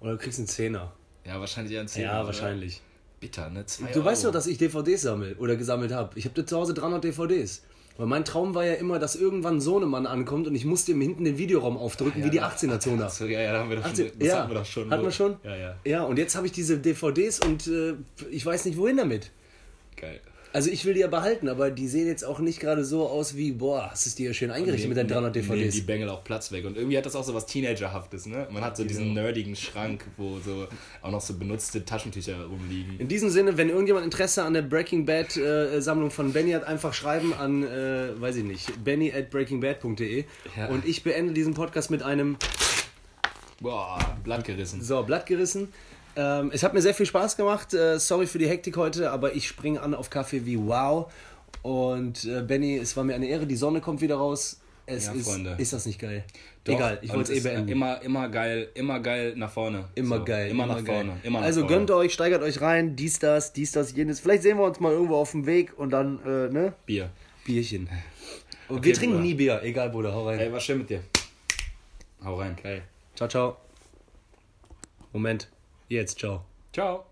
[SPEAKER 2] Oder du kriegst einen Zehner.
[SPEAKER 1] Ja, wahrscheinlich eher ein Zehner.
[SPEAKER 2] Ja,
[SPEAKER 1] oder?
[SPEAKER 2] wahrscheinlich.
[SPEAKER 1] Bitter, ne? Zwei
[SPEAKER 2] Du
[SPEAKER 1] Euro.
[SPEAKER 2] weißt doch, dass ich DVDs sammle oder gesammelt habe. Ich habe zu Hause 300 DVDs. Weil mein Traum war ja immer, dass irgendwann ein Sohnemann ankommt und ich musste ihm hinten den Videoraum aufdrücken, wie die 18er-Zone.
[SPEAKER 1] Achso, ja, ja, da haben wir doch schon.
[SPEAKER 2] 18,
[SPEAKER 1] Das
[SPEAKER 2] ja,
[SPEAKER 1] hatten wir doch schon.
[SPEAKER 2] Hatten wir schon?
[SPEAKER 1] Ja, ja.
[SPEAKER 2] Ja, und jetzt habe ich diese DVDs und äh, ich weiß nicht, wohin damit.
[SPEAKER 1] Geil.
[SPEAKER 2] Also ich will die ja behalten, aber die sehen jetzt auch nicht gerade so aus wie, boah, hast du es dir ja schön eingerichtet mit deinen 300
[SPEAKER 1] Nehmen
[SPEAKER 2] DVDs.
[SPEAKER 1] die Bengel auch Platz weg. Und irgendwie hat das auch so was Teenagerhaftes, ne? Man hat so diesen nerdigen Schrank, wo so auch noch so benutzte Taschentücher rumliegen.
[SPEAKER 2] In diesem Sinne, wenn irgendjemand Interesse an der Breaking Bad äh, Sammlung von Benny hat, einfach schreiben an, äh, weiß ich nicht, benny at breakingbad.de.
[SPEAKER 1] Ja.
[SPEAKER 2] Und ich beende diesen Podcast mit einem
[SPEAKER 1] Boah, Blatt gerissen.
[SPEAKER 2] So, Blatt gerissen. Ähm, es hat mir sehr viel Spaß gemacht. Äh, sorry für die Hektik heute, aber ich springe an auf Kaffee wie wow. Und äh, Benny, es war mir eine Ehre. Die Sonne kommt wieder raus. Es
[SPEAKER 1] Ja,
[SPEAKER 2] ist,
[SPEAKER 1] Freunde.
[SPEAKER 2] ist das nicht geil?
[SPEAKER 1] Doch,
[SPEAKER 2] Egal, ich wollte es eh beenden.
[SPEAKER 1] Immer, immer geil, immer geil nach vorne.
[SPEAKER 2] Immer
[SPEAKER 1] So,
[SPEAKER 2] geil.
[SPEAKER 1] Immer, nach
[SPEAKER 2] geil.
[SPEAKER 1] vorne. Immer nach
[SPEAKER 2] also
[SPEAKER 1] vorne.
[SPEAKER 2] gönnt euch, steigert euch rein. Dies, das, dies, das, jenes. Vielleicht sehen wir uns mal irgendwo auf dem Weg und dann, äh, ne?
[SPEAKER 1] Bier.
[SPEAKER 2] Bierchen. *laughs* Und
[SPEAKER 1] Okay,
[SPEAKER 2] wir trinken
[SPEAKER 1] Bruder.
[SPEAKER 2] nie Bier. Egal, Bruder, hau rein.
[SPEAKER 1] Ey, war schön mit dir. Hau rein.
[SPEAKER 2] Ciao, ciao. Moment. Jetzt, ciao.
[SPEAKER 1] Ciao.